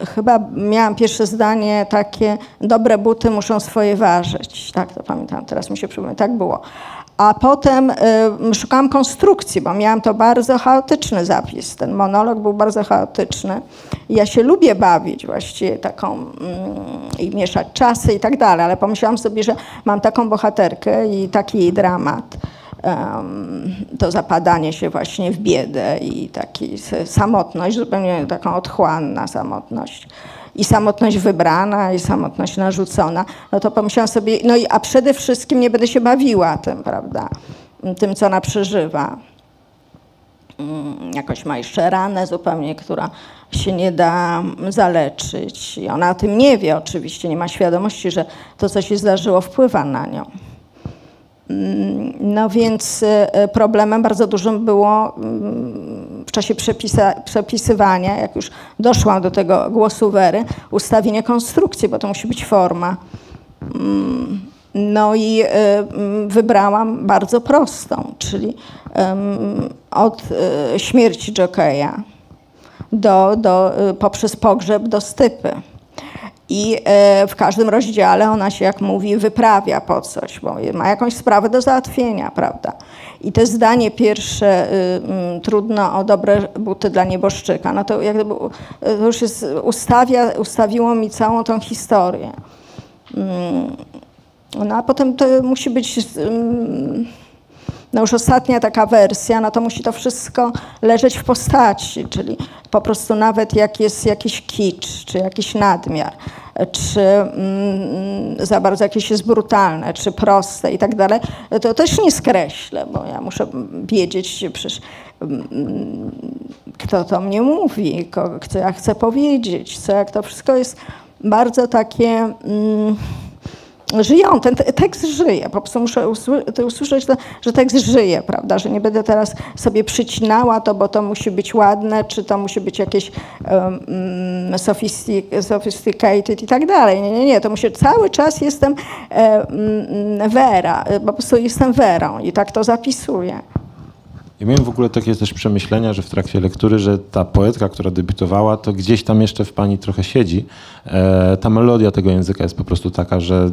Y, Chyba miałam pierwsze zdanie takie, dobre buty muszą swoje ważyć. Tak, to pamiętam, teraz mi się przypomina, tak było. A potem y, szukałam konstrukcji, bo miałam to bardzo chaotyczny zapis. Ten monolog był bardzo chaotyczny. Ja się lubię bawić właściwie taką mm, i mieszać czasy i tak dalej, ale pomyślałam sobie, że mam taką bohaterkę i taki jej dramat to zapadanie się właśnie w biedę i taki samotność, zupełnie taką otchłanna samotność. I samotność wybrana, i samotność narzucona. No to pomyślałam sobie, no i a przede wszystkim nie będę się bawiła tym, prawda? Tym, co ona przeżywa. Mm, Jakoś ma jeszcze ranę zupełnie, która się nie da zaleczyć. I ona o tym nie wie oczywiście, nie ma świadomości, że to, co się zdarzyło, wpływa na nią. No więc e, problemem bardzo dużym było mm, w czasie przepisywania, jak już doszłam do tego głosu Wery, ustawienie konstrukcji, bo to musi być forma. Mm, No i e, mm, wybrałam bardzo prostą, czyli od e, śmierci jokeja do, do, e, poprzez pogrzeb do stypy. I e, w każdym rozdziale ona się, jak mówi, wyprawia po coś, bo ma jakąś sprawę do załatwienia, prawda? I to zdanie pierwsze, y, mm, trudno o dobre buty dla nieboszczyka, no to jak gdyby, y, już jest, ustawia, ustawiło mi całą tą historię. Mm, No a potem to musi być mm, no już ostatnia taka wersja, no to musi to wszystko leżeć w postaci, czyli po prostu nawet jak jest jakiś kicz, czy jakiś nadmiar, czy mm, za bardzo jakieś jest brutalne, czy proste i tak dalej, to też nie skreślę, bo ja muszę wiedzieć przecież mm, kto to mnie mówi, co ja chcę powiedzieć, co jak to wszystko jest bardzo takie... Mm, żyją, ten te- tekst żyje. Po prostu muszę usłyszeć, że tekst żyje, prawda? Że nie będę teraz sobie przycinała to, bo to musi być ładne, czy to musi być jakieś um, mm, sophisti- sophisticated i tak dalej. Nie, nie, nie. To musi, cały czas jestem e, mm, Wera, e, po prostu jestem Werą i tak to zapisuję. Ja miałem w ogóle takie też przemyślenia, że w trakcie lektury, że ta poetka, która debiutowała, to gdzieś tam jeszcze w pani trochę siedzi. E, ta melodia tego języka jest po prostu taka, że,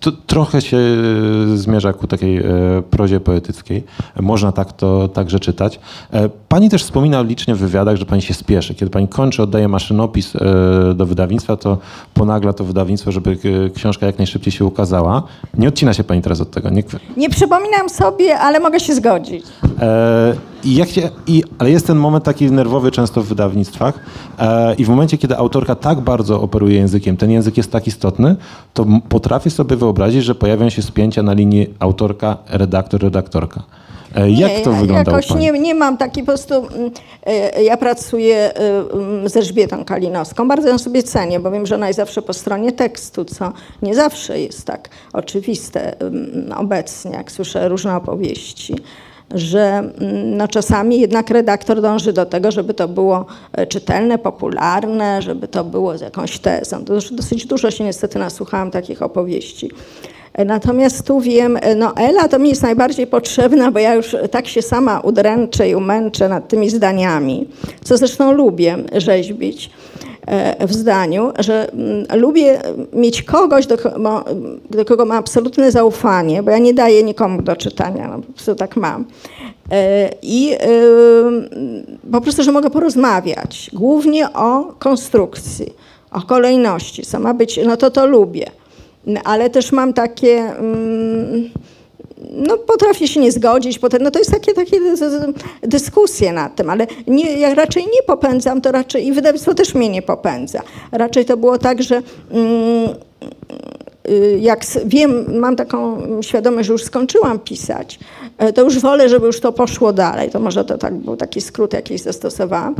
to trochę się e, zmierza ku takiej e, prozie poetyckiej. Można tak to także czytać. E, pani też wspomina licznie w wywiadach, że pani się spieszy. Kiedy pani kończy, oddaje maszynopis e, do wydawnictwa, to ponagla to wydawnictwo, żeby książka jak najszybciej się ukazała. Nie odcina się pani teraz od tego. Nie, Nie przypominam sobie, ale mogę się zgodzić. I się, i, ale jest ten moment taki nerwowy często w wydawnictwach i w momencie, kiedy autorka tak bardzo operuje językiem, ten język jest tak istotny, to m- potrafię sobie wyobrazić, że pojawią się spięcia na linii autorka, redaktor, redaktorka. E, jak to ja wygląda Jakoś nie, nie mam takiej po prostu. mm, e, Ja pracuję e, mm, z Elżbietą Kalinowską. Bardzo ją sobie cenię, bo wiem, że ona jest zawsze po stronie tekstu, co nie zawsze jest tak oczywiste mm, obecnie, jak słyszę różne opowieści. Że mm, no, czasami jednak redaktor dąży do tego, żeby to było e, czytelne, popularne, żeby to było z jakąś tezą. To dosyć dużo się niestety nasłuchałam takich opowieści. E, Natomiast tu wiem, e, no Ela to mi jest najbardziej potrzebna, bo ja już tak się sama udręczę i umęczę nad tymi zdaniami, co zresztą lubię rzeźbić w zdaniu, że mm, lubię mieć kogoś, do, mo- do kogo mam absolutne zaufanie, bo ja nie daję nikomu do czytania, no, po prostu tak mam. E, I po prostu, że mogę porozmawiać, głównie o konstrukcji, o kolejności, co ma być, no to to lubię. Ale też mam takie, mm, no potrafię się nie zgodzić, potem, no to jest takie, takie dy- dy- dyskusje nad tym, ale nie, ja raczej nie popędzam, to raczej i wydawnictwo też mnie nie popędza. Raczej to było tak, że mm, jak s- wiem, mam taką świadomość, że już skończyłam pisać, e, to już wolę, żeby już to poszło dalej. To może to tak był taki skrót jakiś zastosowałam,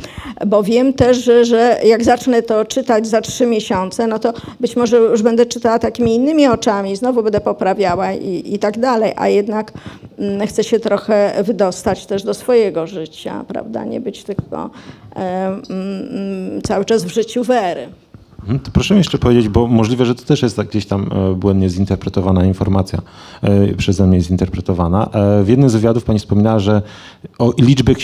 bo wiem też, że, że jak zacznę to czytać za trzy miesiące, no to być może już będę czytała takimi innymi oczami, znowu będę poprawiała i, i tak dalej, a jednak mm, chcę się trochę wydostać też do swojego życia, prawda, nie być tylko e, mm, mm, cały czas w życiu Wery. Mhm, To proszę mi jeszcze powiedzieć, bo możliwe, że to też jest tak gdzieś tam e, błędnie zinterpretowana informacja, e, przeze mnie zinterpretowana. E, W jednym z wywiadów pani wspominała, że o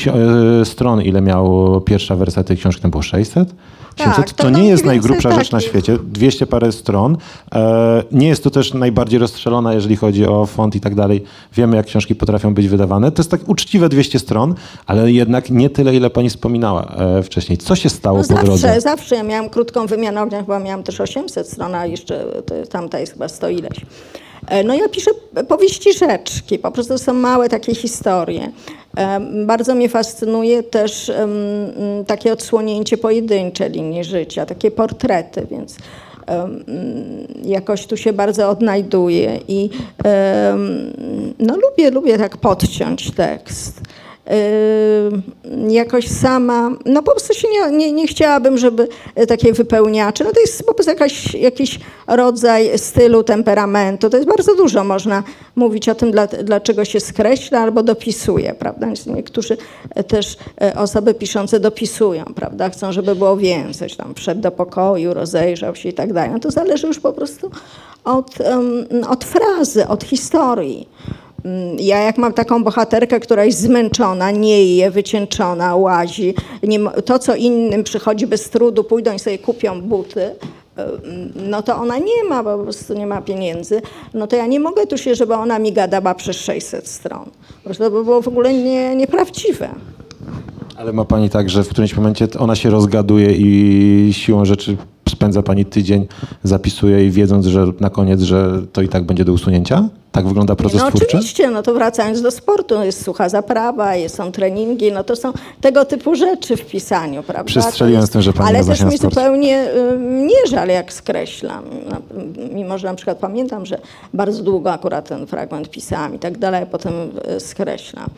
e, stron, ile miał pierwsza wersja tej książki, tam było 600? Tak, 700? to to no nie jest najgrubsza rzecz na świecie, 200 parę stron. E, Nie jest to też najbardziej rozstrzelona, jeżeli chodzi o font i tak dalej. Wiemy, jak książki potrafią być wydawane. To jest tak uczciwe 200 stron, ale jednak nie tyle, ile pani wspominała e, wcześniej. Co się stało No po zawsze, drodze? zawsze. Ja miałam krótką wymianę ognia, chyba miałam też 800 stron, a jeszcze to, tamta jest chyba 100 ileś. E, No ja piszę powieści rzeczki, po prostu są małe takie historie. Em, Bardzo mnie fascynuje też takie odsłonięcie pojedyncze linii życia, takie portrety, więc jakoś tu się bardzo odnajduję i no lubię, lubię tak podciąć tekst. Yy, jakoś sama, no po prostu się nie, nie, nie chciałabym, żeby e, takie wypełniacze, no to jest po prostu jakaś, jakiś rodzaj stylu, temperamentu, to jest bardzo dużo, można mówić o tym, dla, dlaczego się skreśla albo dopisuje, prawda, niektórzy e, też e, osoby piszące dopisują, prawda, chcą, żeby było więcej, tam wszedł do pokoju, rozejrzał się i tak dalej, no to zależy już po prostu od, od frazy, od historii. Mm, Ja jak mam taką bohaterkę, która jest zmęczona, nie je, wycieńczona, łazi, nie, to co innym przychodzi bez trudu, pójdą i sobie kupią buty, y, no to ona nie ma, bo po prostu nie ma pieniędzy, no to ja nie mogę tu się, żeby ona mi gadała przez 600 stron. Prostu to by było w ogóle nie, nieprawdziwe. Ale ma pani tak, że w którymś momencie ona się rozgaduje i siłą rzeczy spędza pani tydzień, zapisuje i wiedząc, że na koniec, że to i tak będzie do usunięcia? Tak wygląda proces no twórczy? oczywiście, no to wracając do sportu, jest sucha zaprawa, jest, są treningi, no to są tego typu rzeczy w pisaniu, prawda? Przestrzeliłem z tym, że pani Ale też mi zupełnie y, nie żal, jak skreślam. No, mimo, że na przykład pamiętam, że bardzo długo akurat ten fragment pisałam i tak dalej, potem y, skreślam.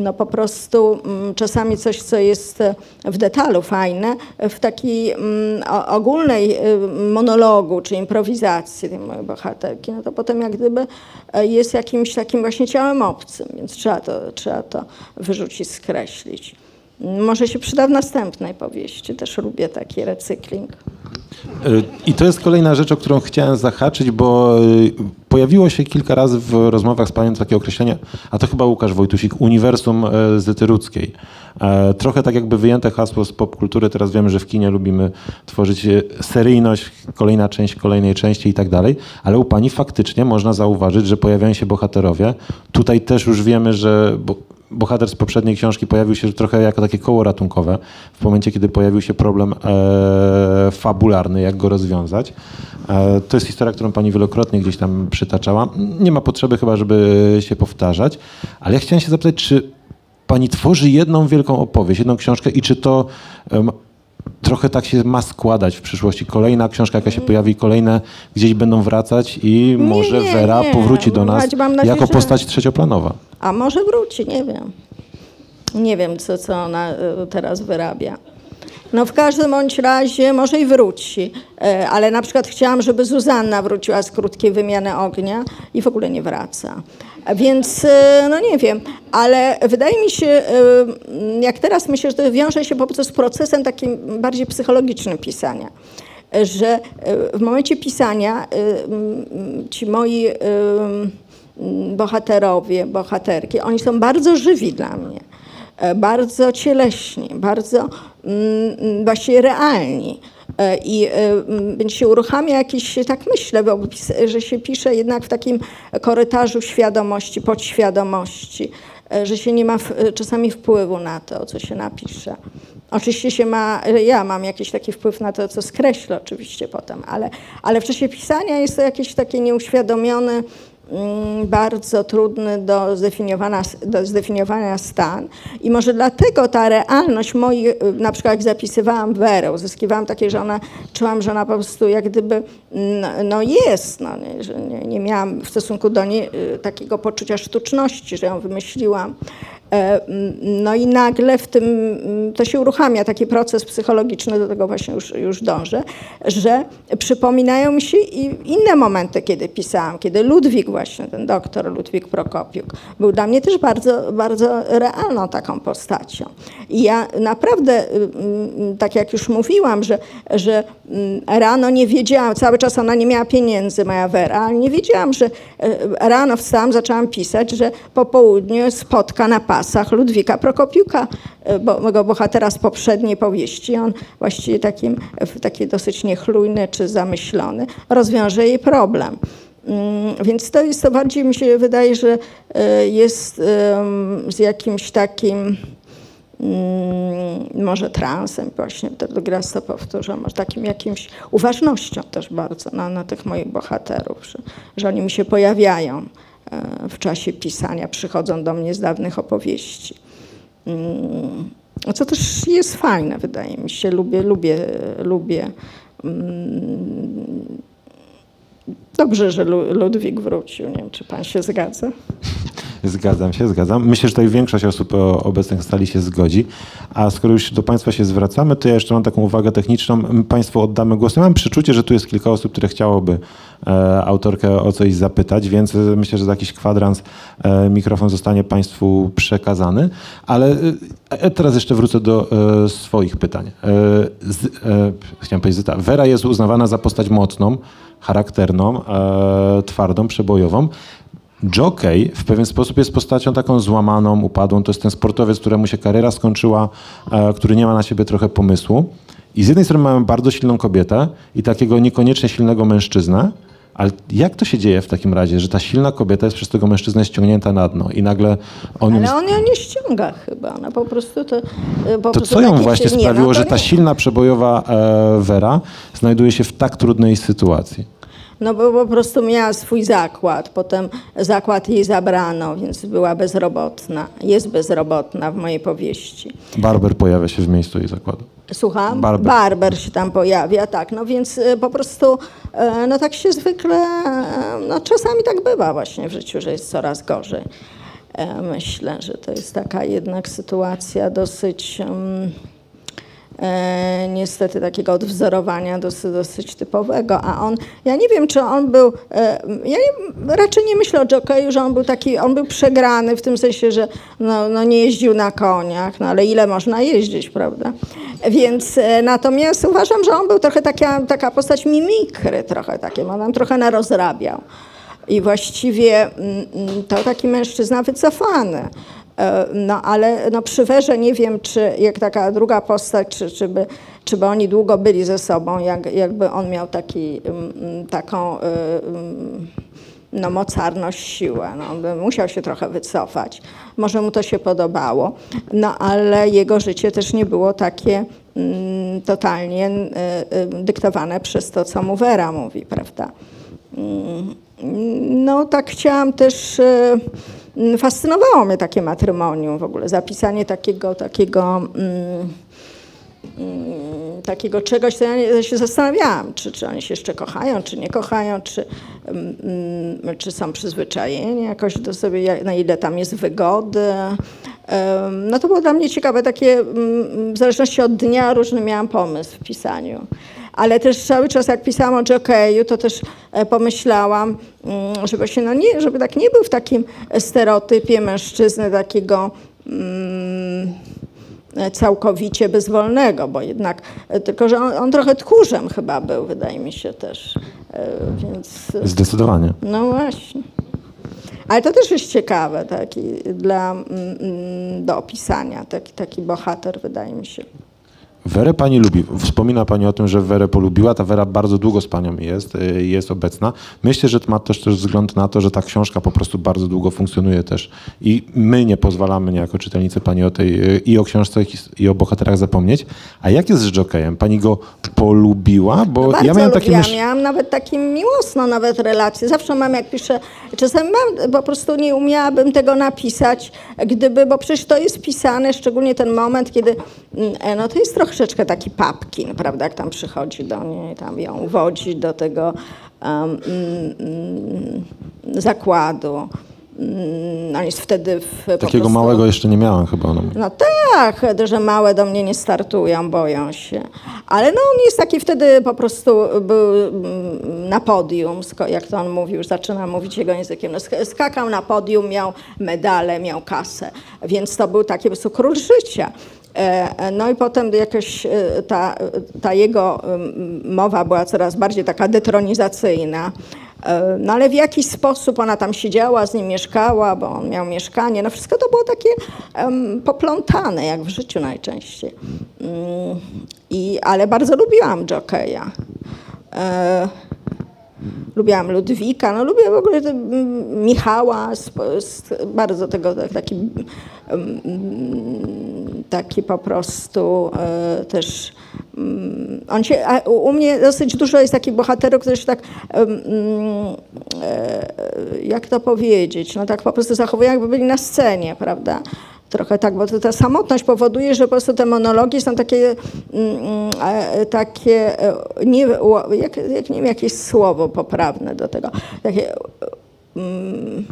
No po prostu mm, czasami coś, co jest y, w detalu fajne, w takiej mm, ogólnej y, monologu czy improwizacji tej mojej bohaterki, no to potem jak gdyby e, jest jakimś takim właśnie ciałem obcym, więc trzeba to, trzeba to wyrzucić, skreślić. Może się przyda w następnej powieści, też lubię taki recykling. Y, I to jest kolejna rzecz, o którą chciałem zahaczyć, bo y, pojawiło się kilka razy w rozmowach z panią takie określenie, a to chyba Łukasz Wojtusik, uniwersum e, Zyty Rudzkiej. Trochę tak jakby wyjęte hasło z popkultury, teraz wiemy, że w kinie lubimy tworzyć seryjność, kolejna część kolejnej części i tak dalej, ale u pani faktycznie można zauważyć, że pojawiają się bohaterowie. Tutaj też już wiemy, że bo bohater z poprzedniej książki pojawił się trochę jako takie koło ratunkowe w momencie, kiedy pojawił się problem e, fabularny, jak go rozwiązać. E, to jest historia, którą pani wielokrotnie gdzieś tam przytaczała. Nie ma potrzeby chyba, żeby się powtarzać, ale ja chciałem się zapytać, czy pani tworzy jedną wielką opowieść, jedną książkę i czy to em, trochę tak się ma składać w przyszłości. Kolejna książka, jaka się pojawi, kolejne gdzieś będą wracać i może nie, Wera nie. powróci do nas nadzieję, jako że- postać trzecioplanowa. A może wróci, nie wiem. Nie wiem, co, co ona y, teraz wyrabia. No w każdym bądź razie może i wróci, E, ale na przykład chciałam, żeby Zuzanna wróciła z krótkiej wymiany ognia i w ogóle nie wraca. Więc e, no nie wiem, ale wydaje mi się, e, jak teraz myślę, że to wiąże się po prostu z procesem takim bardziej psychologicznym pisania. że w momencie pisania ci moi bohaterowie, bohaterki, oni są bardzo żywi dla mnie, bardzo cieleśni, bardzo mm, właściwie realni. E, I e, więc się uruchamia jakiś, tak myślę, bo że się pisze jednak w takim korytarzu świadomości, podświadomości, e, że się nie ma w, czasami wpływu na to, co się napisze. Oczywiście się ma, ja mam jakiś taki wpływ na to, co skreślę oczywiście potem, ale, ale w czasie pisania jest to jakiś taki nieuświadomiony, mm, bardzo trudny do zdefiniowania, do zdefiniowania stan. I może dlatego ta realność moich, y, na przykład jak zapisywałam Werę, uzyskiwałam takie, że ona, czułam, że ona po prostu jak gdyby, no, no jest, no, nie, że nie, nie miałam w stosunku do niej y, takiego poczucia sztuczności, że ją wymyśliłam. E, mm, No i nagle w tym, mm, to się uruchamia taki proces psychologiczny, do tego właśnie już, już dążę, że przypominają mi się i inne momenty, kiedy pisałam, kiedy Ludwik właśnie, ten doktor Ludwik Prokopiuk, był dla mnie też bardzo, bardzo realną taką postacią. I ja naprawdę, y, mm, tak jak już mówiłam, że, że mm, rano nie wiedziałam, cały czas ona nie miała pieniędzy, moja Wera, ale nie wiedziałam, że e, rano wstałam, zaczęłam pisać, że po południu spotka na pasach Ludwika Prokopiuka, e, bo, mego bohatera z poprzedniej powieści. On właściwie takim, taki dosyć niechlujny czy zamyślony rozwiąże jej problem. Mm, Więc to jest to bardziej mi się wydaje, że e, jest z jakimś takim mm, może transem właśnie, raz to powtórzę, może takim jakimś uważnością też bardzo na, na tych moich bohaterów, że, że oni mi się pojawiają w czasie pisania, przychodzą do mnie z dawnych opowieści. Mm, Co też jest fajne, wydaje mi się. Lubię, lubię, lubię. mm, Dobrze, że Lu- Ludwik wrócił. Nie wiem, czy pan się zgadza. Zgadzam się, zgadzam. Myślę, że tutaj większość osób o- obecnych na sali się zgodzi. A skoro już do Państwa się zwracamy, to ja jeszcze mam taką uwagę techniczną. Państwu oddamy głos. Ja mam przeczucie, że tu jest kilka osób, które chciałoby e, autorkę o coś zapytać, więc e, myślę, że za jakiś kwadrans e, mikrofon zostanie Państwu przekazany. Ale e, teraz jeszcze wrócę do e, swoich pytań. E, z, e, chciałem powiedzieć, Zyta, Wera jest uznawana za postać mocną, charakterną, e, twardą, przebojową. Jockey w pewien sposób jest postacią taką złamaną, upadłą. To jest ten sportowiec, któremu się kariera skończyła, e, który nie ma na siebie trochę pomysłu. I z jednej strony mamy bardzo silną kobietę i takiego niekoniecznie silnego mężczyznę, ale jak to się dzieje w takim razie, że ta silna kobieta jest przez tego mężczyznę ściągnięta na dno i nagle on. Ale on ją nie ściąga chyba. Ona po prostu to. Po To prostu co ją właśnie się- nie, sprawiło, no że ta nie. silna, przebojowa e, Wera znajduje się w tak trudnej sytuacji? No bo po prostu miała swój zakład, potem zakład jej zabrano, więc była bezrobotna. Jest bezrobotna w mojej powieści. Barber pojawia się w miejscu jej zakładu. Słucham? Barber. Barber się tam pojawia, tak. No więc e, po prostu, e, no tak się zwykle, e, no czasami tak bywa właśnie w życiu, że jest coraz gorzej. E, Myślę, że to jest taka jednak sytuacja dosyć, e, niestety takiego odwzorowania dosyć, dosyć typowego, a on, ja nie wiem, czy on był, e, ja nie, raczej nie myślę o Jokeju, że on był taki, on był przegrany w tym sensie, że no, no nie jeździł na koniach, no ale ile można jeździć, prawda? Więc e, natomiast uważam, że on był trochę taka, taka postać mimikry trochę takie, on nam trochę narozrabiał. I właściwie mm, mm, to taki mężczyzna wycofany. E, No ale no, przy Werze nie wiem, czy jak taka druga postać, czy, czy, by, czy by oni długo byli ze sobą, jak, jakby on miał taki, mm, mm, taką y, mm, no, mocarność, siłę. No, musiał się trochę wycofać. Może mu to się podobało, no ale jego życie też nie było takie totalnie y, y, dyktowane przez to, co mu Wera mówi, prawda? No tak chciałam też, fascynowało mnie takie matrymonium w ogóle, zapisanie takiego, takiego, mm, mm, takiego czegoś, to ja się zastanawiałam, czy, czy oni się jeszcze kochają, czy nie kochają, czy, mm, mm, czy są przyzwyczajeni jakoś do sobie, na ile tam jest wygody. No to było dla mnie ciekawe, takie mm, w zależności od dnia różny miałam pomysł w pisaniu. Ale też cały czas jak pisałam o jokeju, to też e, pomyślałam, mm, żeby się, no nie, żeby tak nie był w takim stereotypie mężczyzny takiego, mm, całkowicie bezwolnego, bo jednak, e, tylko że on, on trochę tchórzem chyba był, wydaje mi się też, e, więc... Zdecydowanie. No właśnie. Ale to też jest ciekawe taki dla, mm, mm, do opisania, taki, taki bohater, wydaje mi się. Werę pani lubi. Wspomina pani o tym, że Werę polubiła. Ta Wera bardzo długo z panią jest, y, jest obecna. Myślę, że to ma też, też wzgląd na to, że ta książka po prostu bardzo długo funkcjonuje też. I my nie pozwalamy niejako czytelnicy pani o tej y, i o książce i o bohaterach zapomnieć. A jak jest z Jokejem? Pani go polubiła? Bo No ja miałem takie lubiłam. mysz... Miałam nawet takie miłosną nawet relacje. Zawsze mam, jak piszę, czasem mam, po prostu nie umiałabym tego napisać, gdyby, bo przecież to jest pisane, szczególnie ten moment, kiedy, mm, e, no to jest troszeczkę taki papkin, prawda, jak tam przychodzi do niej, tam ją wodzi do tego um, mm, zakładu. Mm, On jest wtedy w, Takiego prostu- małego jeszcze nie miałem chyba. Mówi. no tak, że małe do mnie nie startują, boją się. Ale no on jest taki wtedy po prostu był na podium, jak to on mówił, już zaczyna mówić jego językiem. No, sk- skakał na podium, miał medale, miał kasę, więc to był taki po prostu król życia. E, e, No i potem jakoś e, ta, ta jego mowa była coraz bardziej taka detronizacyjna. No ale w jakiś sposób ona tam siedziała, z nim mieszkała, bo on miał mieszkanie. No wszystko to było takie em, poplątane, jak w życiu najczęściej. Mm, I, ale bardzo lubiłam Jokeja. E, lubiłam Ludwika, no lubię w ogóle mm, Michała, z, z, bardzo tego, taki, mm, taki po prostu e, też mm, on się, u mnie dosyć dużo jest takich bohaterów, którzy się tak, e, jak to powiedzieć, no tak po prostu zachowują, jakby byli na scenie, prawda? Trochę tak, bo to ta samotność powoduje, że po prostu te monologi są takie, mm, e, takie e, nie, jak, jak, nie wiem, jakieś słowo poprawne do tego, takie mm,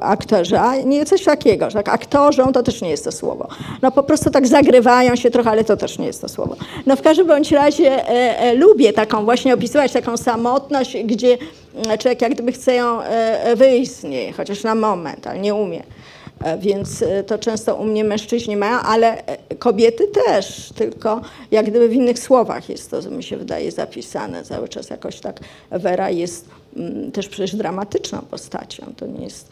aktorzy, a nie coś takiego, że tak aktorzą to też nie jest to słowo. No po prostu tak zagrywają się trochę, ale to też nie jest to słowo. No w każdym bądź razie e, e, lubię taką właśnie opisywać taką samotność, gdzie mm, człowiek jak gdyby chce ją e, e, wyjść z niej, chociaż na moment, ale nie umie. E, Więc e, to często u mnie mężczyźni mają, ale e, kobiety też, tylko jak gdyby w innych słowach jest to, mi się wydaje, zapisane cały czas jakoś tak. Wera jest mm, też przecież dramatyczną postacią. To nie jest,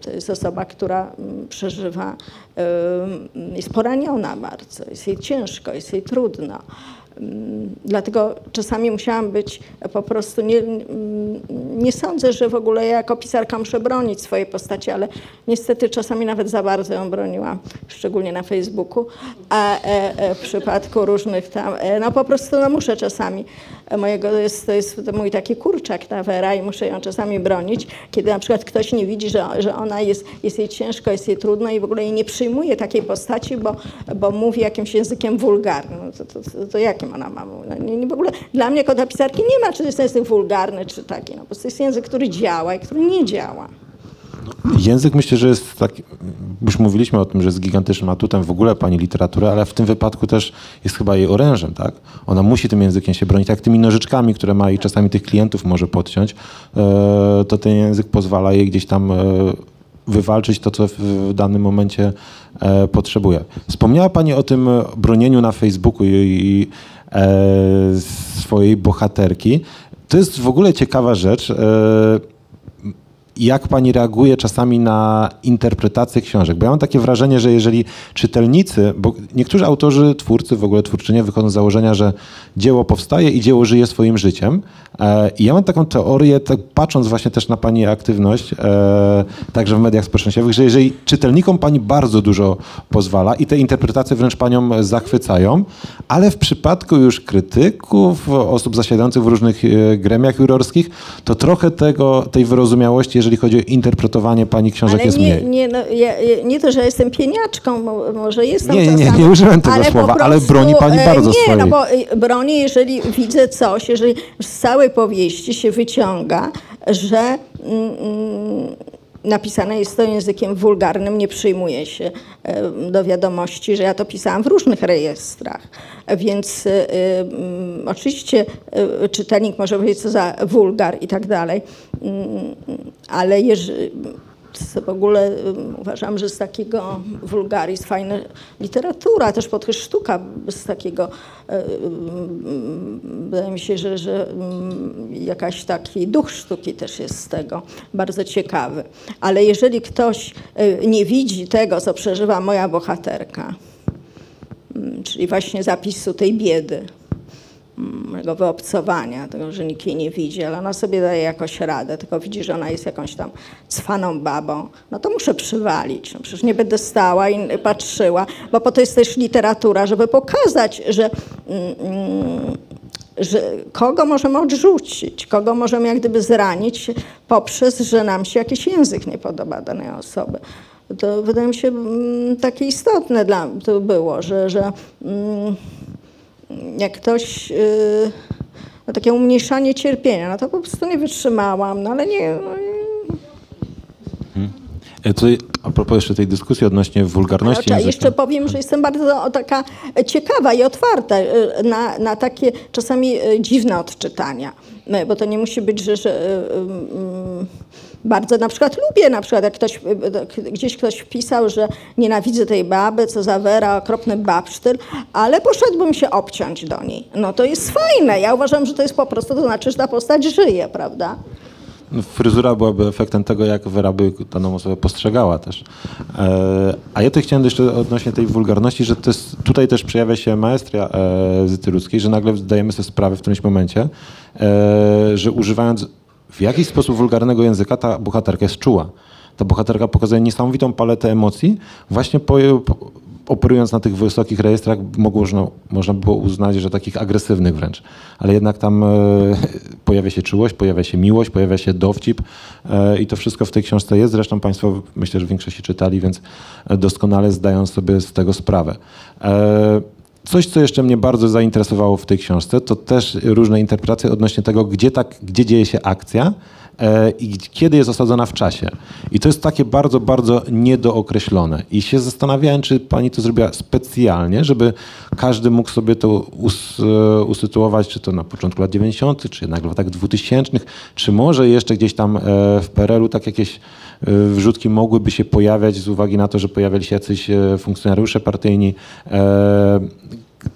to jest osoba, która mm, przeżywa, jest poraniona bardzo, jest jej ciężko, jest jej trudno. Dlatego czasami musiałam być po prostu, nie, nie sądzę, że w ogóle ja jako pisarka muszę bronić swojej postaci, ale niestety czasami nawet za bardzo ją broniłam, szczególnie na Facebooku, a e, e, w przypadku różnych tam, e, no po prostu no muszę czasami, mojego, jest, to jest mój taki kurczak ta Wera i muszę ją czasami bronić, kiedy na przykład ktoś nie widzi, że, że ona jest, jest jej ciężko, jest jej trudno i w ogóle jej nie przyjmuje takiej postaci, bo, bo mówi jakimś językiem wulgarnym. No to, to, to, to jakim ona ma? No, nie, nie, w ogóle dla mnie dla pisarki nie ma, czy jest język wulgarny, czy taki. No, po prostu jest język, który działa i który nie działa. Język myślę, że jest taki, już mówiliśmy o tym, że jest gigantycznym atutem w ogóle pani literatury, ale w tym wypadku też jest chyba jej orężem, tak? Ona musi tym językiem się bronić, tak tymi nożyczkami, które ma i czasami tych klientów może podciąć, e, to ten język pozwala jej gdzieś tam e, wywalczyć to, co w, danym momencie e, potrzebuje. Wspomniała pani o tym bronieniu na Facebooku i, swojej bohaterki. To jest w ogóle ciekawa rzecz. Jak pani reaguje czasami na interpretację książek? Bo ja mam takie wrażenie, że jeżeli czytelnicy, bo niektórzy autorzy, twórcy, w ogóle twórczynie z założenia, że dzieło powstaje i dzieło żyje swoim życiem. E, I ja mam taką teorię, tak patrząc właśnie też na pani aktywność, e, także w mediach społecznościowych, że jeżeli czytelnikom pani bardzo dużo pozwala i te interpretacje wręcz panią zachwycają, ale w przypadku już krytyków, osób zasiadających w różnych e, gremiach jurorskich, to trochę tego, tej wyrozumiałości, jeżeli chodzi o interpretowanie pani książek Ale jest nie, mniej. nie, no, ja, nie to, że jestem pieniaczką, mo- może jestem Nie, nie, nie, nie użyłem tego ale słowa, ale prostu, broni pani e, bardzo Nie, swojej. no bo e, bronię, jeżeli widzę coś, jeżeli z całej powieści się wyciąga, że mm, mm, napisane jest to językiem wulgarnym, nie przyjmuje się e, do wiadomości, że ja to pisałam w różnych rejestrach. Więc e, mm, oczywiście e, czytelnik może powiedzieć, co za wulgar i tak dalej, Mm, ale jeżeli w ogóle um, uważam, że z takiego wulgarizm fajna literatura, też pod sztuka z takiego, e, um, wydaje mi się, że, że um, jakaś taki duch sztuki też jest z tego bardzo ciekawy. Ale jeżeli ktoś nie widzi tego, co przeżywa moja bohaterka, mm, czyli właśnie zapisu tej biedy, tego wyobcowania, tego, że nikt jej nie widzi, ale ona sobie daje jakoś radę, tylko widzi, że ona jest jakąś tam cwaną babą, no to muszę przywalić. No przecież nie będę stała i patrzyła, bo po to jest też literatura, żeby pokazać, że, mm, mm, że kogo możemy odrzucić, kogo możemy jak gdyby zranić poprzez, że nam się jakiś język nie podoba danej osoby. To wydaje mi się mm, takie istotne dla to było, że, że mm, jak ktoś, yy, no takie umniejszanie cierpienia, no to po prostu nie wytrzymałam, no ale nie, no, i- E, Tutaj, a propos jeszcze tej dyskusji odnośnie wulgarności języka. jeszcze powiem, że jestem bardzo taka ciekawa i otwarta y, na, na takie czasami y, dziwne odczytania. Y, Bo to nie musi być, że, że y, y, y, bardzo na przykład lubię, na przykład jak ktoś, gdzieś ktoś wpisał, że nienawidzę tej baby, co zawera okropny babsztyl, ale poszedłbym się obciąć do niej. No to jest fajne. Ja uważam, że to jest po prostu, to znaczy, że ta postać żyje, prawda? No, Fryzura byłaby efektem tego, jak Wera by daną osobę postrzegała też. E, a ja tu chciałem jeszcze odnośnie tej wulgarności, że to jest, tutaj też przejawia się maestria e, zyty ludzkiej, że nagle zdajemy sobie sprawę w którymś momencie, e, że używając w jakiś sposób wulgarnego języka, ta bohaterka jest czuła. Ta bohaterka pokazuje niesamowitą paletę emocji, właśnie po, operując na tych wysokich rejestrach, można, można było uznać, że takich agresywnych wręcz. Ale jednak tam e, pojawia się czułość, pojawia się miłość, pojawia się dowcip e, i to wszystko w tej książce jest. Zresztą Państwo myślę, że większości czytali, więc doskonale zdają sobie z tego sprawę. E, Coś, co jeszcze mnie bardzo zainteresowało w tej książce, to też różne interpretacje odnośnie tego, gdzie, tak, gdzie dzieje się akcja e, i kiedy jest osadzona w czasie. I to jest takie bardzo, bardzo niedookreślone. I się zastanawiałem, czy pani to zrobiła specjalnie, żeby każdy mógł sobie to us, e, usytuować, czy to na początku lat 90., czy jednak w latach 2000, czy może jeszcze gdzieś tam e, w PRL-u tak jakieś wrzutki mogłyby się pojawiać z uwagi na to, że pojawiali się jacyś e, funkcjonariusze partyjni. E,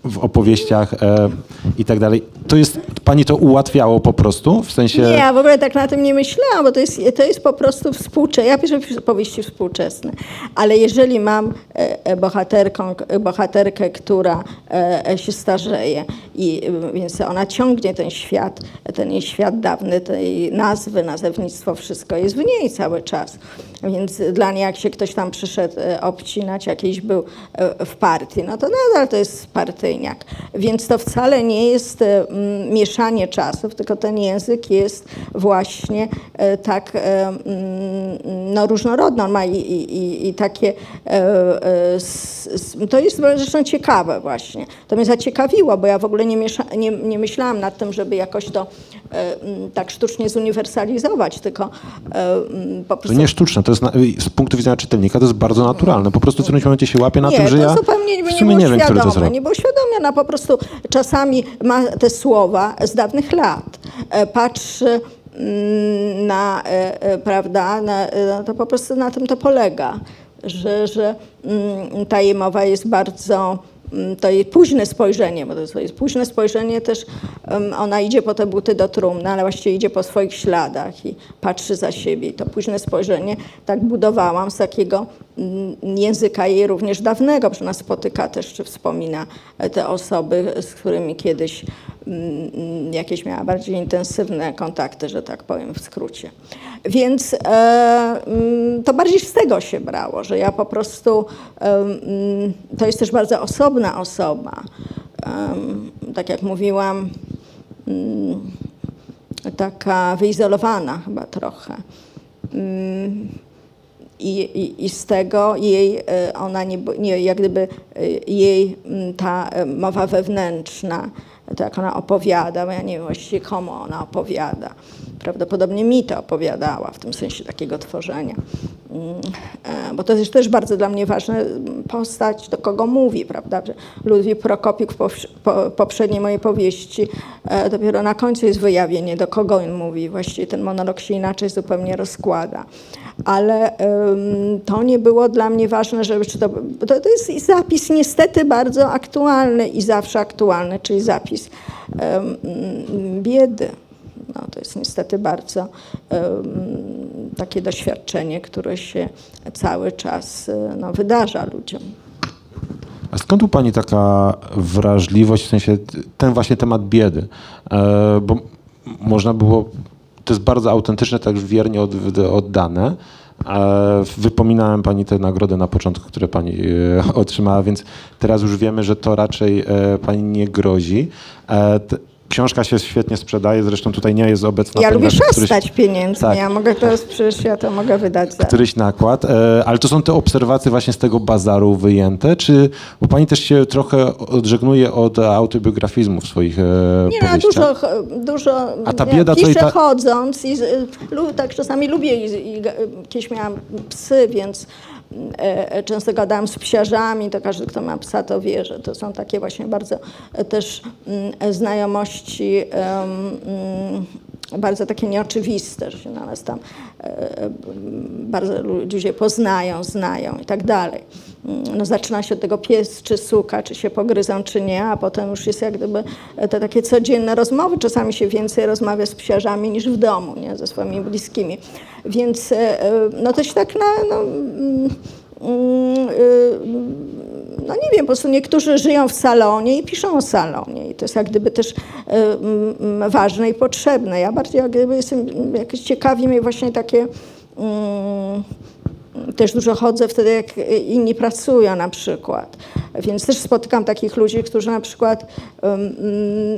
w opowieściach e, i tak dalej. To jest, pani to ułatwiało po prostu, w sensie... Nie, ja w ogóle tak na tym nie myślałam, bo to jest, to jest po prostu współczesne. Ja piszę powieści współczesne, ale jeżeli mam e, e, bohaterką, bohaterkę, która e, się starzeje, i, e, więc ona ciągnie ten świat, ten jej świat dawny, tej nazwy, nazewnictwo, wszystko jest w niej cały czas. Więc dla niej, jak się ktoś tam przyszedł e, obcinać, jakiś był e, w partii, no to nadal to jest partyjniak. Więc to wcale nie jest e, mieszanie czasów, tylko ten język jest właśnie tak no, różnorodny. On ma i, i, i- takie, to jest zresztą ciekawe właśnie. To mnie zaciekawiło, bo ja w ogóle nie, miesza, nie, nie myślałam nad tym, żeby jakoś to tak sztucznie zuniwersalizować, tylko po To prostu nie sztuczne, to jest na, z punktu widzenia czytelnika to jest bardzo naturalne. Po prostu w którymś momencie się łapie na nie, tym, że to ja zupełnie nie, w nie sumie było nie wiem, który to zrobił. nie było świadome, ona po prostu czasami ma te słowa z dawnych lat, e, patrzy mm, na, e, e, prawda, na, e, to po prostu na tym to polega, że, że mm, ta jej mowa jest bardzo to jej późne spojrzenie, bo to jest- późne spojrzenie też, ona idzie po te buty do trumny, ale właściwie idzie po swoich śladach i patrzy za siebie. I to późne spojrzenie tak budowałam z takiego mm, języka jej również dawnego, że ona spotyka też, czy wspomina e, te osoby, z którymi kiedyś mm, mm, jakieś miała bardziej intensywne kontakty, że tak powiem w skrócie. Więc e, mm, to bardziej z tego się brało, że ja po prostu, em, mm, to jest też bardzo osobna osoba. Em, tak jak mówiłam, mm, taka wyizolowana chyba trochę. I, i, I z tego jej, e, ona nie, nie jak gdyby e, jej ta e, mowa wewnętrzna, to jak ona opowiada, bo ja nie wiem właściwie komu ona opowiada, prawdopodobnie mi to opowiadała, w tym sensie takiego tworzenia. Mm, e, Bo to jest też bardzo dla mnie ważna postać, do kogo mówi, prawda? Ludwik Prokopik w poprze- po- poprzedniej mojej powieści e, dopiero na końcu jest wyjawienie, do kogo on mówi. Właściwie ten monolog się inaczej zupełnie rozkłada. Ale to nie było dla mnie ważne, żeby czy to, to, to jest zapis niestety bardzo aktualny i zawsze aktualny, czyli zapis mm, biedy. No, to jest niestety bardzo takie doświadczenie, które się cały czas e, no, wydarza ludziom. A skąd u Pani taka wrażliwość, w sensie ten właśnie temat biedy? E, bo można było, to jest bardzo autentyczne, tak wiernie od, oddane. E, wypominałem Pani te nagrody na początku, które Pani otrzymała, więc teraz już wiemy, że to raczej Pani nie grozi. Książka się świetnie sprzedaje, zresztą tutaj nie jest obecna Ja lubię na któryś- szastać pieniędzmi, Tak. ja mogę teraz, przecież ja to mogę wydać za... któryś nakład, e, ale to są te obserwacje właśnie z tego bazaru wyjęte, czy bo pani też się trochę odżegnuje od autobiografizmu w swoich e, Nie, powieściach? dużo, dużo A ta ja bieda to i piszę ta- chodząc i tak czasami lubię i, i kiedyś miałam psy, więc często gadałam z psiarzami, to każdy, kto ma psa, to wie, że to są takie właśnie bardzo e, też mm, znajomości mm, bardzo takie nieoczywiste, że się na nas tam e, e, bardzo ludzie poznają, znają i tak dalej. Mm, No, zaczyna się od tego pies czy suka, czy się pogryzą, czy nie, a potem już jest jak gdyby te takie codzienne rozmowy. Czasami się więcej rozmawia z psiarzami niż w domu, nie, ze swoimi bliskimi. Więc e, e, no się tak na, no, mm, mm, y, no nie wiem, po prostu niektórzy żyją w salonie i piszą o salonie i to jest jak gdyby też mm, ważne i potrzebne. Ja bardziej jak gdyby jestem, jakoś ciekawi mnie właśnie takie też dużo chodzę wtedy, jak inni pracują na przykład. Więc też spotykam takich ludzi, którzy na przykład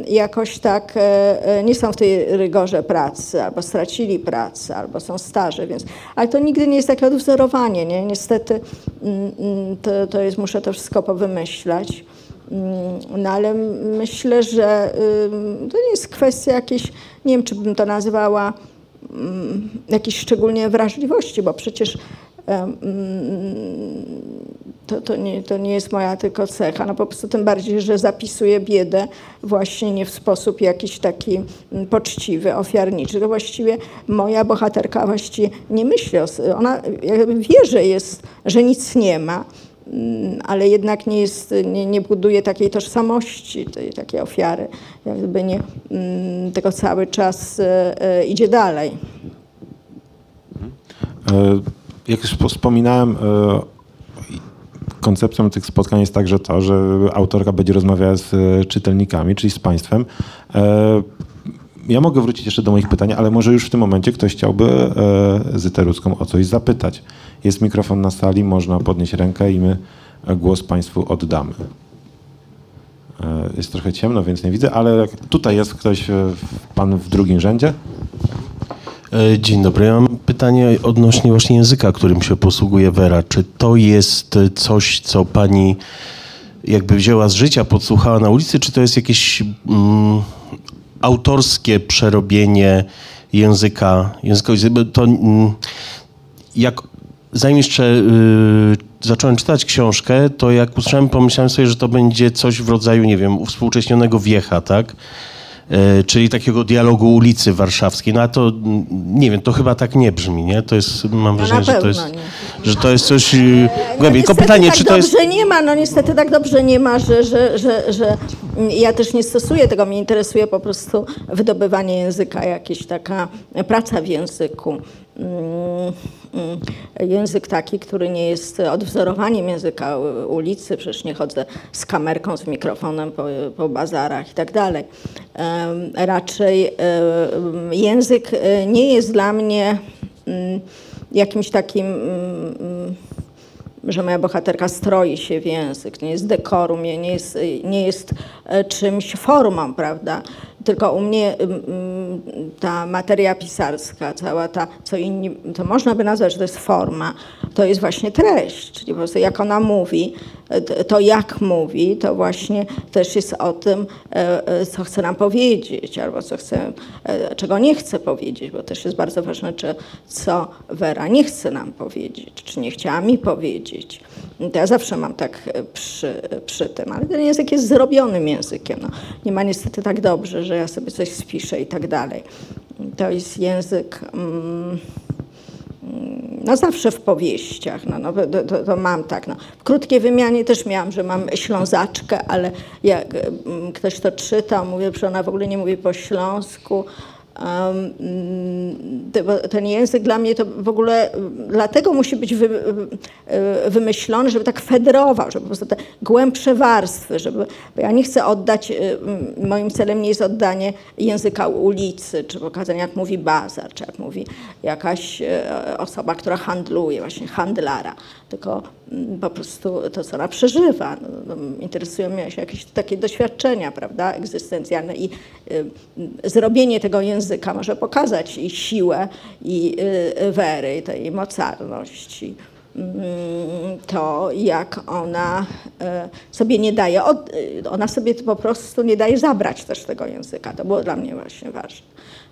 jakoś tak e, e, nie są w tej rygorze pracy, albo stracili pracę, albo są starzy, więc... Ale to nigdy nie jest takie odwzorowanie, nie? Niestety mm, mm, to, to jest, muszę to wszystko powymyślać. Mm, No ale myślę, że to nie jest kwestia jakiejś, nie wiem, czy bym to nazywała jakiejś szczególnie wrażliwości, bo przecież to, to, nie, to nie jest moja tylko cecha. No po prostu tym bardziej, że zapisuję biedę właśnie nie w sposób jakiś taki mm, poczciwy, ofiarniczy. To właściwie moja bohaterka właściwie nie myśli o... s- Ona wie, że jest, że nic nie ma, mm, ale jednak nie, jest, nie, nie buduje takiej tożsamości, tej, takiej ofiary. Jakby nie, mm, tylko cały czas e, e, idzie dalej. E, Jak już wspominałem, e, koncepcją tych spotkań jest także to, że autorka będzie rozmawiała z e, czytelnikami, czyli z państwem. E, Ja mogę wrócić jeszcze do moich pytań, ale może już w tym momencie ktoś chciałby Zytę o coś zapytać. Jest mikrofon na sali, można podnieść rękę i my głos państwu oddamy. Jest trochę ciemno, więc nie widzę, ale tutaj jest ktoś, pan w drugim rzędzie. E, Dzień dobry. Ja mam pytanie odnośnie właśnie języka, którym się posługuje Wera. Czy to jest e, coś, co pani jakby wzięła z życia, podsłuchała na ulicy, czy to jest jakieś mm, autorskie przerobienie języka, języka to mm, jak zanim jeszcze y, zacząłem czytać książkę, to jak usłyszałem, pomyślałem sobie, że to będzie coś w rodzaju, nie wiem, uwspółcześnionego wiecha, tak? E, czyli takiego dialogu ulicy warszawskiej. No a to, mm, nie wiem, to chyba tak nie brzmi, nie? To jest, mam No wrażenie, że to jest, nie. że to jest coś No głębiej. Niestety pytanie, tak czy to jest... dobrze nie ma, no niestety tak dobrze nie ma, że, że, że, że ja też nie stosuję tego, mnie interesuje po prostu wydobywanie języka, jakaś taka praca w języku. Mm, mm, Język taki, który nie jest odwzorowaniem języka ulicy, przecież nie chodzę z kamerką, z mikrofonem po, po bazarach i tak dalej. Raczej język e, nie jest dla mnie mm, jakimś takim że moja bohaterka stroi się w język, nie jest dekorum, nie nie jest, nie jest e, czymś formą, prawda? Tylko u mnie ta materia pisarska, cała ta, co inni, to można by nazwać, że to jest forma, to jest właśnie treść, czyli po prostu jak ona mówi, to jak mówi, to właśnie też jest o tym, e, e, co chce nam powiedzieć, albo co chce, e, czego nie chce powiedzieć, bo też jest bardzo ważne, czy, co Wera nie chce nam powiedzieć, czy nie chciała mi powiedzieć. Ja zawsze mam tak e, przy, przy tym, ale ten język jest zrobionym językiem. No, nie ma niestety tak dobrze, że ja sobie coś spiszę i tak dalej. To jest język. Mm, no zawsze w powieściach, no, no, to, to, to mam tak. No. W krótkiej wymianie też miałam, że mam ślązaczkę, ale jak mm, ktoś to czytał, mówię, że ona w ogóle nie mówi po śląsku. Ten język dla mnie to w ogóle dlatego musi być wy, y, wymyślony, żeby tak federował, żeby po prostu te głębsze warstwy, żeby, bo ja nie chcę oddać, mm, moim celem nie jest oddanie języka ulicy, czy pokazanie jak mówi bazar, czy jak mówi jakaś e, osoba, która handluje, właśnie handlara, tylko po prostu to, co ona przeżywa. No, no, interesują mnie jakieś takie doświadczenia, prawda, egzystencjalne i zrobienie tego języka może pokazać i siłę, i y, Wery, i tej mocarność. I, mm, to, jak ona e, sobie nie daje, y, ona sobie po prostu nie daje zabrać też tego języka. To było dla mnie właśnie ważne,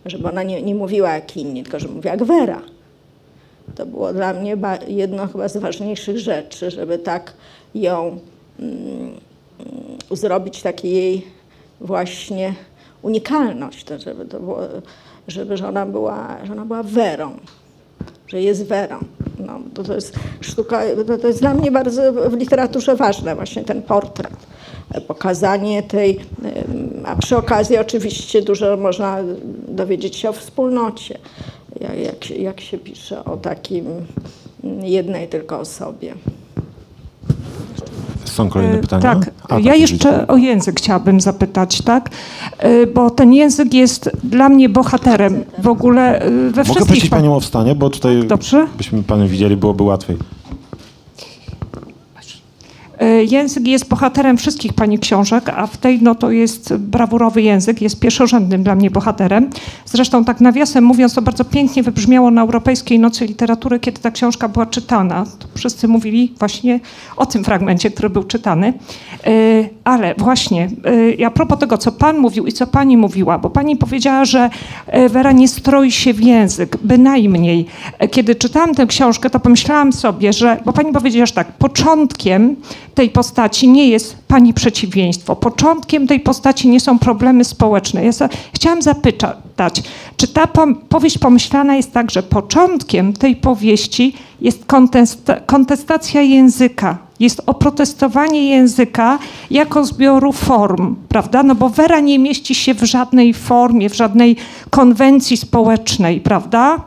żeby ona nie, nie mówiła jak inni, tylko żeby mówiła jak Wera. To było dla mnie jedno chyba z ważniejszych rzeczy, żeby tak ją mm, mm, zrobić takiej jej właśnie unikalność, to żeby to było, żeby że ona była, że ona była Werą, że jest Werą. No, to, to jest sztuka, to, to jest dla mnie bardzo w literaturze ważne właśnie ten portret. Pokazanie tej, a przy okazji oczywiście dużo można dowiedzieć się o wspólnocie, jak, jak, się- jak się pisze o takim jednej tylko osobie. Są kolejne E, pytania? Tak, ja tak, jeszcze o język chciałabym zapytać, tak? E, Bo ten język jest dla mnie bohaterem w ogóle e, we Mogę wszystkich... prosić pa- panią o wstanie, bo tutaj Dobrze. byśmy panią widzieli, byłoby łatwiej. E, Język jest bohaterem wszystkich pani książek, a w tej no to jest brawurowy język, jest pierwszorzędnym dla mnie bohaterem. Zresztą tak nawiasem mówiąc, to bardzo pięknie wybrzmiało na Europejskiej Nocy Literatury, kiedy ta książka była czytana. To wszyscy mówili właśnie o tym fragmencie, który był czytany. E, Ale właśnie, e, a propos tego, co pan mówił i co pani mówiła, bo pani powiedziała, że Wera nie stroi się w język, bynajmniej. Kiedy czytałam tę książkę, to pomyślałam sobie, że, bo pani powiedziała, że tak, początkiem tej postaci nie jest pani przeciwieństwo. Początkiem tej postaci nie są problemy społeczne. Ja chciałam zapytać, czy ta powieść pomyślana jest tak, że początkiem tej powieści jest kontesta- kontestacja języka, jest oprotestowanie języka jako zbioru form, prawda? No bo Wera nie mieści się w żadnej formie, w żadnej konwencji społecznej, prawda?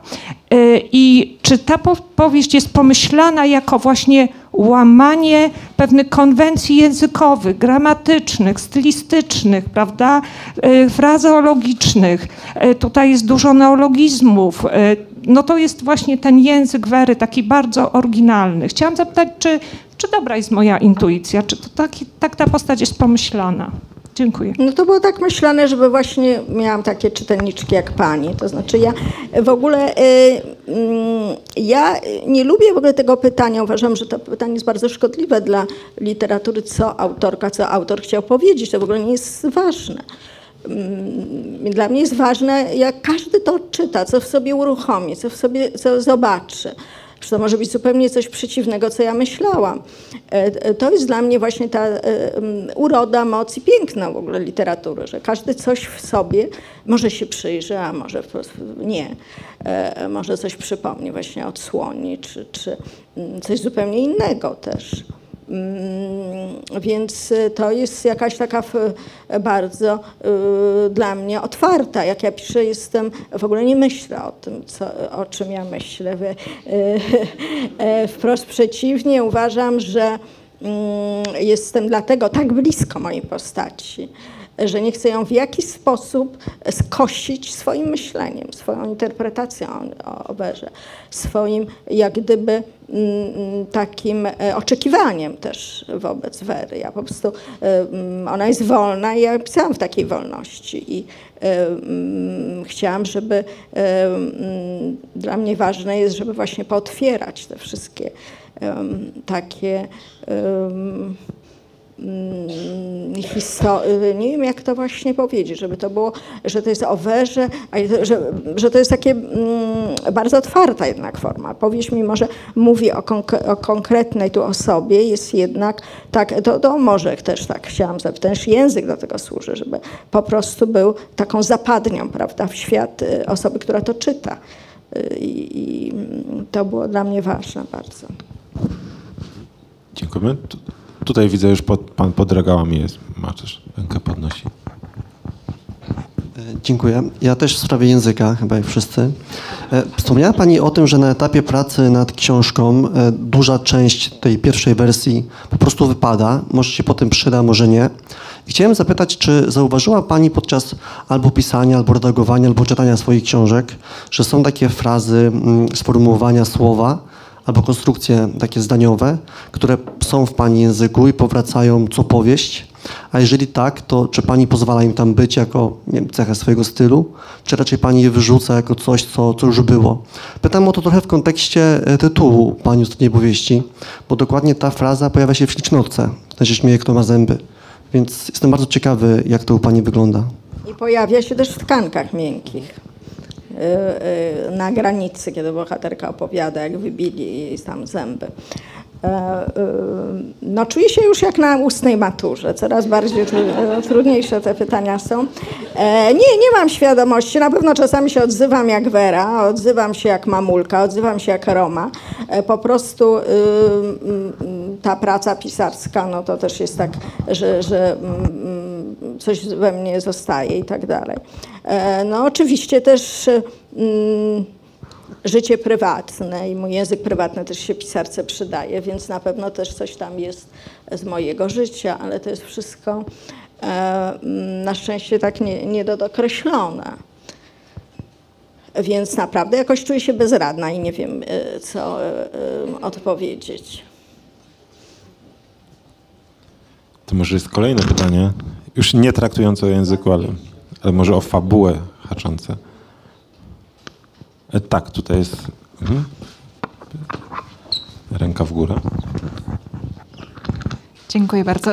Y, I czy ta po- powieść jest pomyślana jako właśnie łamanie pewnych konwencji językowych, gramatycznych, stylistycznych, prawda, y, frazeologicznych. Y, Tutaj jest dużo neologizmów. Y, No to jest właśnie ten język Wery, taki bardzo oryginalny. Chciałam zapytać, czy, czy dobra jest moja intuicja, czy to taki, tak ta postać jest pomyślana? Dziękuję. No to było tak myślane, żeby właśnie miałam takie czytelniczki jak pani. To znaczy ja w ogóle y, mm, ja nie lubię w ogóle tego pytania. Uważam, że to pytanie jest bardzo szkodliwe dla literatury, co autorka, co autor chciał powiedzieć. To w ogóle nie jest ważne. Mm, Dla mnie jest ważne, jak każdy to czyta, co w sobie uruchomi, co w sobie co zobaczy. Czy to może być zupełnie coś przeciwnego, co ja myślałam. E, e, To jest dla mnie właśnie ta e, uroda, moc i piękno w ogóle literatury, że każdy coś w sobie może się przyjrzy, a może po prostu nie. Może coś przypomni, właśnie odsłoni, czy, czy coś zupełnie innego też. Mm, Więc y, to jest jakaś taka bardzo y, dla mnie otwarta. Jak ja piszę, jestem, w ogóle nie myślę o tym, co, o czym ja myślę. Y, e, Wprost przeciwnie, uważam, że mm, jestem dlatego tak blisko mojej postaci, że nie chcę ją w jakiś sposób skosić swoim myśleniem, swoją interpretacją o oberze, swoim jak gdyby mm, takim e, oczekiwaniem też wobec Wery. Ja po prostu, e, mm, ona jest wolna i ja pisałam w takiej wolności i e, mm, chciałam, żeby mm, dla mnie ważne jest, żeby właśnie pootwierać te wszystkie takie mm, histo- nie wiem jak to właśnie powiedzieć, żeby to było, że to jest o werze, a że, że to jest takie mm, bardzo otwarta jednak forma. Powieść mimo, że mówi o, konk- o konkretnej tu osobie, jest jednak tak, to, to może też tak chciałam zapytać, też język do tego służy, żeby po prostu był taką zapadnią, prawda, w świat y, osoby, która to czyta. Y, I, i mm, to było dla mnie ważne bardzo. Dziękujemy. Tu, tutaj widzę już pod, pan pod regałami jest. Rękę podnosi. E, Dziękuję. Ja też w sprawie języka, chyba jak wszyscy. E, Wspomniała Pani o tym, że na etapie pracy nad książką e, duża część tej pierwszej wersji po prostu wypada. Może się potem przyda, może nie. I chciałem zapytać, czy zauważyła Pani podczas albo pisania, albo redagowania, albo czytania swoich książek, że są takie frazy, mm, sformułowania słowa, albo konstrukcje takie zdaniowe, które są w Pani języku i powracają co powieść? A jeżeli tak, to czy Pani pozwala im tam być jako nie wiem, cechę swojego stylu, czy raczej Pani je wyrzuca jako coś, co, co już było? Pytam o to trochę w kontekście e, tytułu Pani ostatniej powieści, bo dokładnie ta fraza pojawia się w ślicznotce. Ten się śmieje, kto ma zęby. Więc jestem bardzo ciekawy, jak to u Pani wygląda. I pojawia się też w tkankach miękkich. Y, y, Na granicy, kiedy bohaterka opowiada, jak wybili jej tam zęby. E, y, No, czuję się już jak na ustnej maturze. Coraz bardziej tru- trudniejsze te pytania są. E, Nie, nie mam świadomości. Na pewno czasami się odzywam jak Wera, odzywam się jak Mamulka, odzywam się jak Roma. E, Po prostu y, mm, ta praca pisarska, no to też jest tak, że, że mm, coś we mnie zostaje i tak dalej. E, No oczywiście też mm, życie prywatne i mój język prywatny też się pisarce przydaje, więc na pewno też coś tam jest z mojego życia, ale to jest wszystko e, mm, na szczęście tak nie, niedokreślone. Więc naprawdę jakoś czuję się bezradna i nie wiem, e, co e, e, odpowiedzieć. To może jest kolejne pytanie, już nie traktujące o języku, ale, ale może o fabułę haczące. E, tak, tutaj jest mhm. ręka w górę. Dziękuję bardzo.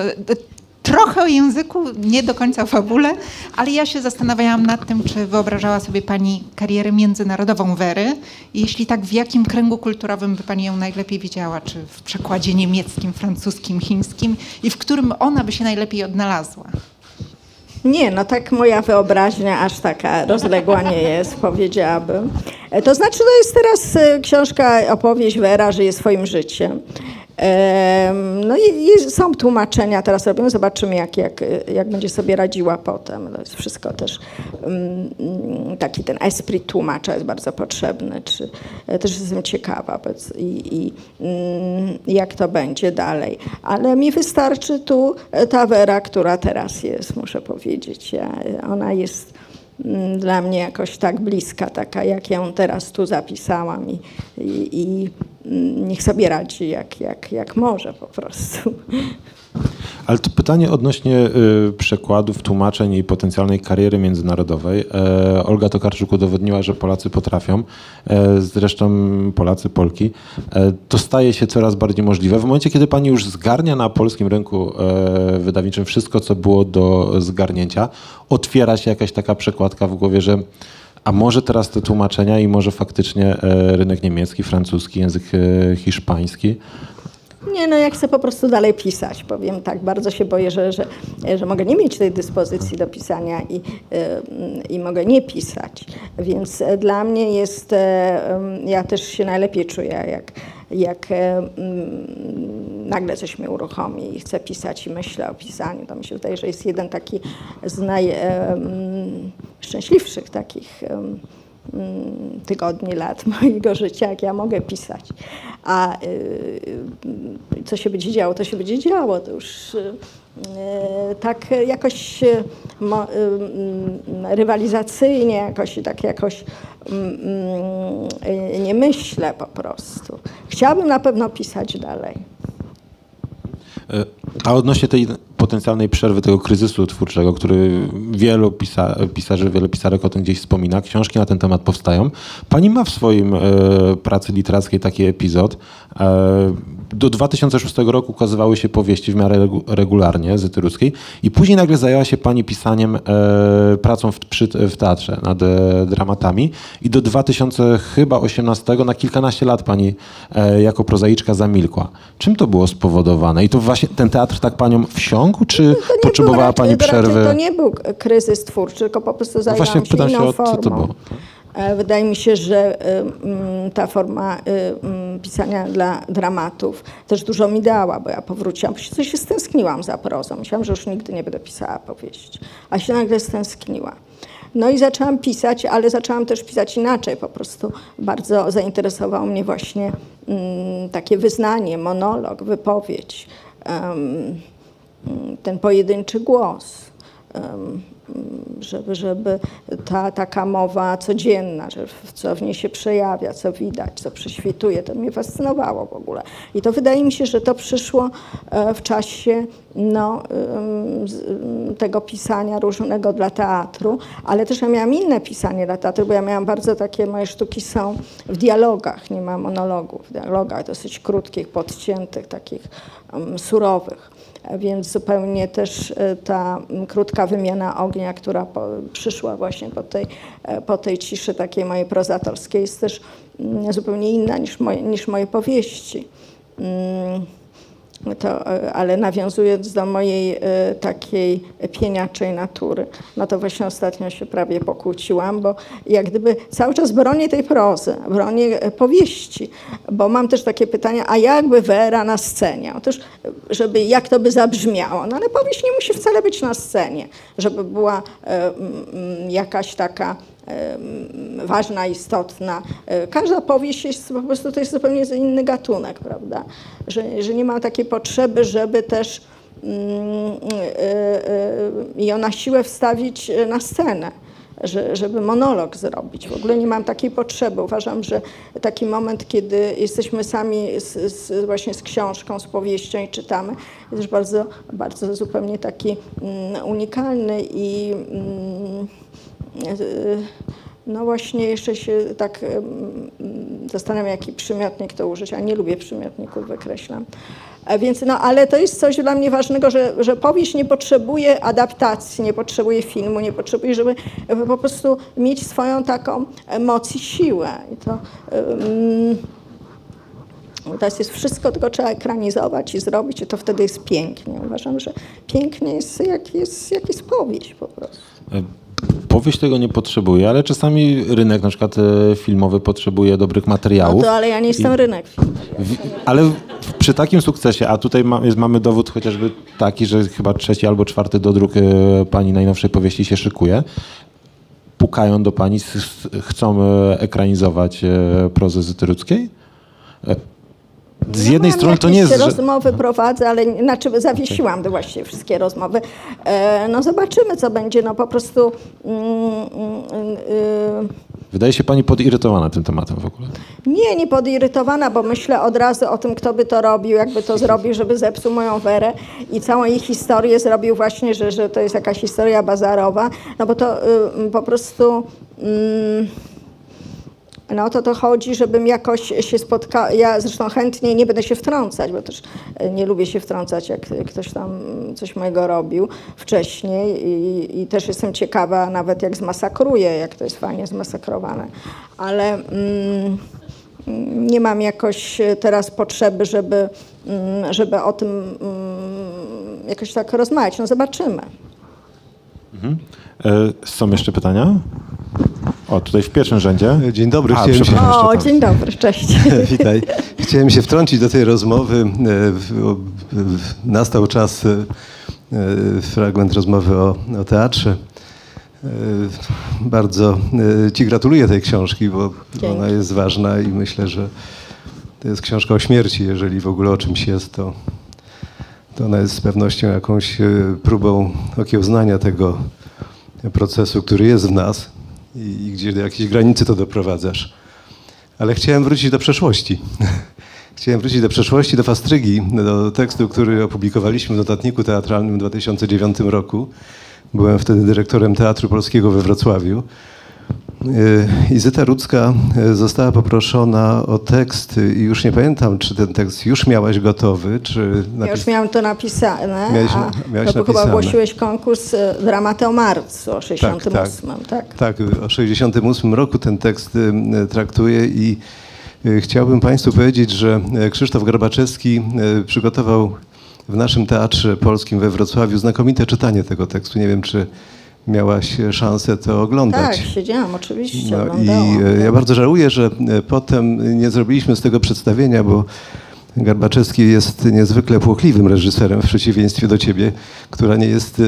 Trochę o języku, nie do końca o fabule, ale ja się zastanawiałam nad tym, czy wyobrażała sobie Pani karierę międzynarodową Wery. Jeśli tak, w jakim kręgu kulturowym by Pani ją najlepiej widziała? Czy w przekładzie niemieckim, francuskim, chińskim? I w którym ona by się najlepiej odnalazła? Nie, no tak moja wyobraźnia aż taka rozległa nie jest, powiedziałabym. E, To znaczy, to jest teraz e, książka, opowieść Wera żyje swoim życiem. No i, są tłumaczenia, teraz robimy, zobaczymy jak, jak, jak będzie sobie radziła potem. To jest wszystko też, mm, taki ten esprit tłumacza jest bardzo potrzebny, czy, e, też jestem ciekawa i, i mm, jak to będzie dalej. Ale mi wystarczy tu e, ta Wera, która teraz jest, muszę powiedzieć. Ja, ona jest mm, dla mnie jakoś tak bliska, taka jak ją teraz tu zapisałam i, i, i mm, niech sobie radzi jak, jak, jak może po prostu. Ale to pytanie odnośnie y, przekładów, tłumaczeń i potencjalnej kariery międzynarodowej. E, Olga Tokarczuk udowodniła, że Polacy potrafią, e, zresztą Polacy, Polki. E, to staje się coraz bardziej możliwe. W momencie, kiedy pani już zgarnia na polskim rynku wydawniczym wszystko, co było do zgarnięcia, otwiera się jakaś taka przekładka w głowie, że a może teraz te tłumaczenia i może faktycznie e, rynek niemiecki, francuski, język e, hiszpański. Nie, no ja chcę po prostu dalej pisać, powiem tak. Bardzo się boję, że, że, że mogę nie mieć tej dyspozycji do pisania i, y, i mogę nie pisać. Więc e, dla mnie jest, e, ja też się najlepiej czuję, jak, jak nagle coś mnie uruchomi i chcę pisać i myślę o pisaniu. To mi się wydaje, że jest jeden taki z najszczęśliwszych takich tygodni, lat mojego życia, jak ja mogę pisać. A y, co się będzie działo, to się będzie działo. To już y, tak jakoś y, mm, rywalizacyjnie, jakoś tak jakoś mm, mm, nie myślę po prostu. Chciałabym na pewno pisać dalej. E, A odnośnie tej potencjalnej przerwy, tego kryzysu twórczego, który wielu pisa pisarzy, wielu pisarek o tym gdzieś wspomina, książki na ten temat powstają. Pani ma w swoim e, pracy literackiej taki epizod. E, do 2006 roku ukazywały się powieści w miarę regu regularnie z Etyruckiej i później nagle zajęła się pani pisaniem, e, pracą w, przy, w teatrze nad e, dramatami i do 2018 na kilkanaście lat pani e, jako prozaiczka zamilkła. Czym to było spowodowane? I to właśnie ten teatr tak panią wsiąkł, czy No potrzebowała był, pani raczej, przerwy? Raczej to nie był kryzys twórczy, tylko po prostu zajęłam właśnie się pytam się inną o co to było. E, Wydaje mi się, że y, mm, ta forma y, mm, pisania dla dramatów też dużo mi dała, bo ja powróciłam, bo się- się stęskniłam za prozą. Myślałam, że już nigdy nie będę pisała powieści, a się nagle stęskniła. No i zaczęłam pisać, ale zaczęłam też pisać inaczej. Po prostu bardzo zainteresowało mnie właśnie mm, takie wyznanie, monolog, wypowiedź, ten pojedynczy głos. em, żeby, żeby ta taka mowa codzienna, że co w niej się przejawia, co widać, co prześwituje, to mnie fascynowało w ogóle. I to wydaje mi się, że to przyszło e, w czasie no, tego pisania różnego dla teatru, ale też ja miałam inne pisanie dla teatru, bo ja miałam bardzo takie, moje sztuki są w dialogach, nie ma monologów, w dialogach dosyć krótkich, podciętych, takich surowych. A Więc zupełnie też e, ta krótka wymiana ognia, która po, przyszła właśnie po tej, e, po tej ciszy takiej mojej prozatorskiej, jest też zupełnie inna niż moje, niż moje powieści. To, e, ale nawiązując do mojej e, takiej pieniaczej natury, no to właśnie ostatnio się prawie pokłóciłam, bo jak gdyby cały czas bronię tej prozy, bronię e, powieści, bo mam też takie pytania, a jakby Wera na scenie? Otóż, żeby, jak to by zabrzmiało? No ale powieść nie musi wcale być na scenie, żeby była jakaś taka ważna, istotna. E, Każda powieść jest po prostu, to jest zupełnie inny gatunek, prawda? Że, że nie ma takiej potrzeby, żeby też mm, e, e, ją na siłę wstawić na scenę. Że, żeby monolog zrobić. W ogóle nie mam takiej potrzeby. Uważam, że taki moment, kiedy jesteśmy sami z, z, właśnie z książką, z powieścią i czytamy, jest też bardzo, bardzo zupełnie taki mm, unikalny i y, no właśnie jeszcze się tak zastanawiam, jaki przymiotnik to użyć, a nie lubię przymiotników, wykreślam. A Więc, no, ale to jest coś dla mnie ważnego, że, że powieść nie potrzebuje adaptacji, nie potrzebuje filmu, nie potrzebuje, żeby po prostu mieć swoją taką moc i siłę. I to, ym, to jest wszystko, tylko trzeba ekranizować i zrobić i to wtedy jest pięknie. Uważam, że pięknie jest jak jest, jak jest powieść po prostu. Powieść tego nie potrzebuje, ale czasami rynek na przykład e, filmowy potrzebuje dobrych No materiałów. to ale ja nie jestem I- rynek. W, ale przy takim sukcesie, a tutaj ma, jest, mamy dowód chociażby taki, że chyba trzeci albo czwarty dodruk e, pani najnowszej powieści się szykuje. Pukają do pani, chcą e, ekranizować prozę Zytyruckiej? Z jednej strony to nie jest, rozmowy prowadzę, ale znaczy zawiesiłam to właściwie wszystkie rozmowy. E, no zobaczymy, co będzie. No po prostu mm, mm, y, Wydaje się pani podirytowana tym tematem w ogóle. nie, nie podirytowana, bo myślę od razu o tym, kto by to robił, jakby to zrobił, żeby zepsuł moją werę i całą ich historię zrobił właśnie, że, że to jest jakaś historia bazarowa, no bo to y, po prostu... Mm, no to to chodzi, żebym jakoś się spotkała. Ja zresztą chętnie nie będę się wtrącać, bo też e, nie lubię się wtrącać, jak ktoś tam coś mojego robił wcześniej i, i też jestem ciekawa nawet jak zmasakruje, jak to jest fajnie zmasakrowane. Ale mm, nie mam jakoś teraz potrzeby, żeby, mm, żeby o tym mm, jakoś tak rozmawiać. No zobaczymy. E, są jeszcze pytania? O, tutaj w pierwszym rzędzie. Dzień dobry, A, chciałem się- O, dzień dobry, cześć. Witaj. Chciałem się wtrącić do tej rozmowy. E, Nastał czas, e, e, fragment rozmowy o, o teatrze. Bardzo Ci gratuluję tej książki, bo Dzięki. ona jest ważna i myślę, że to jest książka o śmierci. Jeżeli w ogóle o czymś jest, to, to ona jest z pewnością jakąś próbą okiełznania tego procesu, który jest w nas i, i gdzie do jakiejś granicy to doprowadzasz. Ale chciałem wrócić do przeszłości. Chciałem wrócić do przeszłości, do Fastrygi, do tekstu, który opublikowaliśmy w notatniku teatralnym w 2009 roku. Byłem wtedy dyrektorem Teatru Polskiego we Wrocławiu. Yy, Izyta Rudzka yy, została poproszona o tekst i już nie pamiętam, czy ten tekst już miałaś gotowy, czy... Ja już napis- miałam to napisane, Miałeś- a miałeś to chyba ogłosiłeś konkurs Dramaty o marcu o 68, tak? Tak, o 68 roku ten tekst y, traktuje i y, chciałbym Państwu powiedzieć, że y, Krzysztof Garbaczewski y, przygotował w naszym Teatrze Polskim we Wrocławiu znakomite czytanie tego tekstu. Nie wiem, czy miałaś szansę to Tak, oglądać. siedziałam oczywiście, No i e, ja bardzo żałuję, że e, potem nie zrobiliśmy z tego przedstawienia, bo Garbaczewski jest niezwykle płochliwym reżyserem w przeciwieństwie do ciebie, która nie jest e,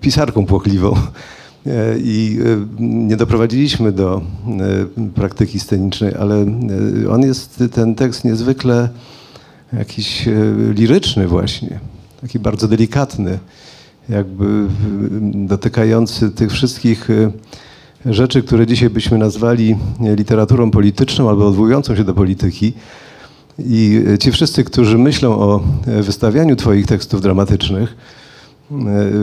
pisarką płochliwą. I nie doprowadziliśmy do praktyki scenicznej, ale on jest, ten tekst niezwykle jakiś liryczny właśnie, taki bardzo delikatny, jakby dotykający tych wszystkich e, rzeczy, które dzisiaj byśmy nazwali literaturą polityczną albo odwołującą się do polityki. I e, ci wszyscy, którzy myślą o e, wystawianiu Twoich tekstów dramatycznych,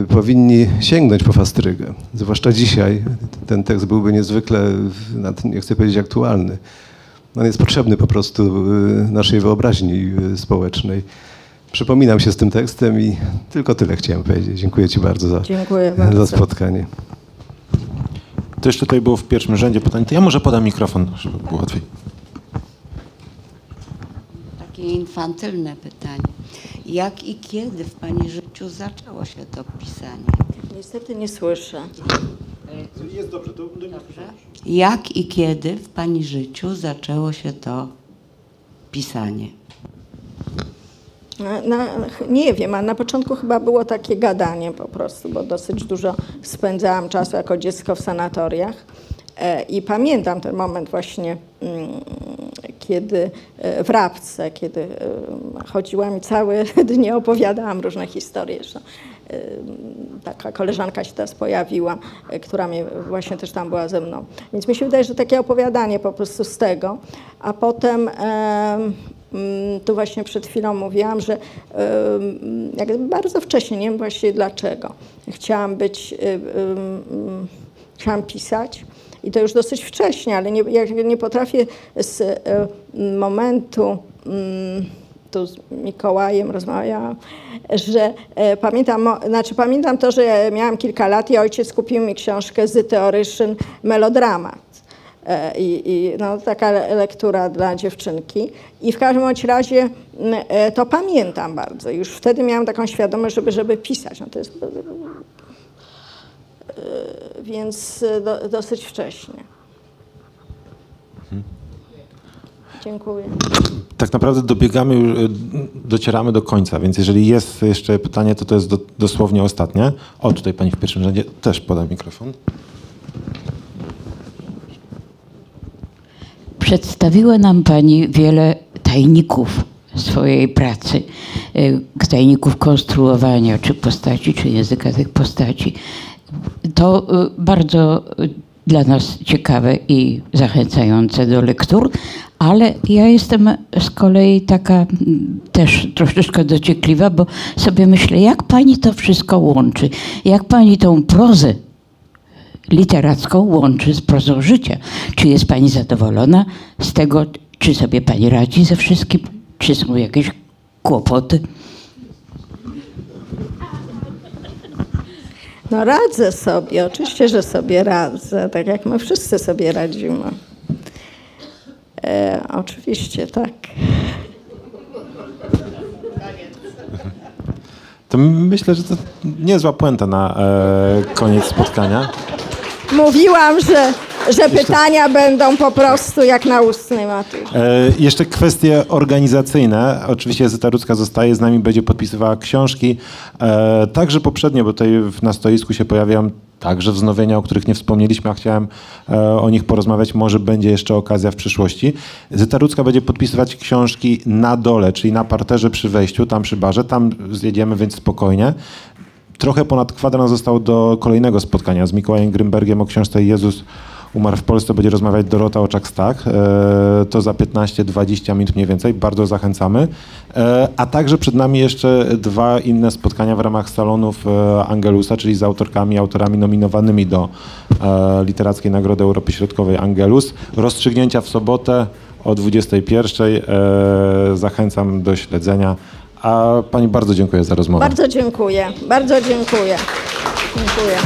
powinni sięgnąć po Fastrygę. Zwłaszcza dzisiaj ten tekst byłby niezwykle, nie chcę powiedzieć aktualny. On jest potrzebny po prostu naszej wyobraźni społecznej. Przypominam się z tym tekstem i tylko tyle chciałem powiedzieć. Dziękuję Ci bardzo za, Dziękuję za bardzo. spotkanie. To jeszcze tutaj było w pierwszym rzędzie pytań. To ja może podam mikrofon, żeby było łatwiej. Takie infantylne pytanie. Jak i kiedy w Pani życiu zaczęło się to pisanie? Niestety nie słyszę. Jest dobrze, to Dobrze? Jak i kiedy w Pani życiu zaczęło się to pisanie? Na, nie wiem, a na początku chyba było takie gadanie po prostu, bo dosyć dużo spędzałam czasu jako dziecko w sanatoriach. E, I pamiętam ten moment właśnie, mm, kiedy e, w Rabce, kiedy e, chodziłam i całe dni opowiadałam różne historie. Zresztą, e, taka koleżanka się teraz pojawiła, która mnie właśnie też tam była ze mną. Więc mi się wydaje, że takie opowiadanie po prostu z tego, a potem em, Tu właśnie przed chwilą mówiłam, że bardzo wcześnie, nie wiem właściwie dlaczego, chciałam być, ym, ym, chciałam pisać i to już dosyć wcześnie, ale nie, ja nie potrafię z y, momentu, ym, tu z Mikołajem rozmawiałam, że e, pamiętam, znaczy pamiętam to, że miałam kilka lat i ojciec kupił mi książkę Zyty Oryszyn Melodramat. E, I, i no, taka le- lektura dla dziewczynki. I w każdym bądź razie e, to pamiętam bardzo. Już wtedy miałam taką świadomość, żeby, żeby pisać. No, to jest, e, więc do, dosyć wcześnie. Dziękuję. Tak naprawdę dobiegamy, docieramy do końca, więc jeżeli jest jeszcze pytanie, to to jest do, dosłownie ostatnie. O, tutaj pani w pierwszym rzędzie też poda mikrofon. Przedstawiła nam Pani wiele tajników swojej pracy, y, tajników konstruowania czy postaci, czy języka tych postaci. To y, bardzo y, dla nas ciekawe i zachęcające do lektur, ale ja jestem z kolei taka też troszeczkę dociekliwa, bo sobie myślę, jak Pani to wszystko łączy, jak Pani tą prozę literacką łączy z prozą życia. Czy jest Pani zadowolona z tego, czy sobie Pani radzi ze wszystkim, czy są jakieś kłopoty? No radzę sobie, oczywiście, że sobie radzę, tak jak my wszyscy sobie radzimy. E, oczywiście, tak. To myślę, że to niezła puenta na e, koniec spotkania. Mówiłam, że że pytania będą po prostu jak na ustnej maturze. E, jeszcze kwestie organizacyjne. Oczywiście Zyta Rudzka zostaje z nami, będzie podpisywała książki. E, także poprzednio, bo tutaj w- na stoisku się pojawiają także wznowienia, o których nie wspomnieliśmy, a chciałem e, o nich porozmawiać. Może będzie jeszcze okazja w przyszłości. Zyta Rudzka będzie podpisywać książki na dole, czyli na parterze przy wejściu, tam przy barze. Tam zjedziemy, więc spokojnie. Trochę ponad kwadrans został do kolejnego spotkania z Mikołajem Grymbergiem o książce Jezus umarł w Polsce. Będzie rozmawiać Dorota Oczak-Stak. E, To za 15-20 minut mniej więcej. Bardzo zachęcamy. E, A także przed nami jeszcze dwa inne spotkania w ramach salonów e, Angelusa, czyli z autorkami, autorami nominowanymi do Literackiej Nagrody Europy Środkowej Angelus. Rozstrzygnięcia w sobotę o 21. E, Zachęcam do śledzenia. A pani bardzo dziękuję za rozmowę. Bardzo dziękuję, bardzo dziękuję. Dziękuję.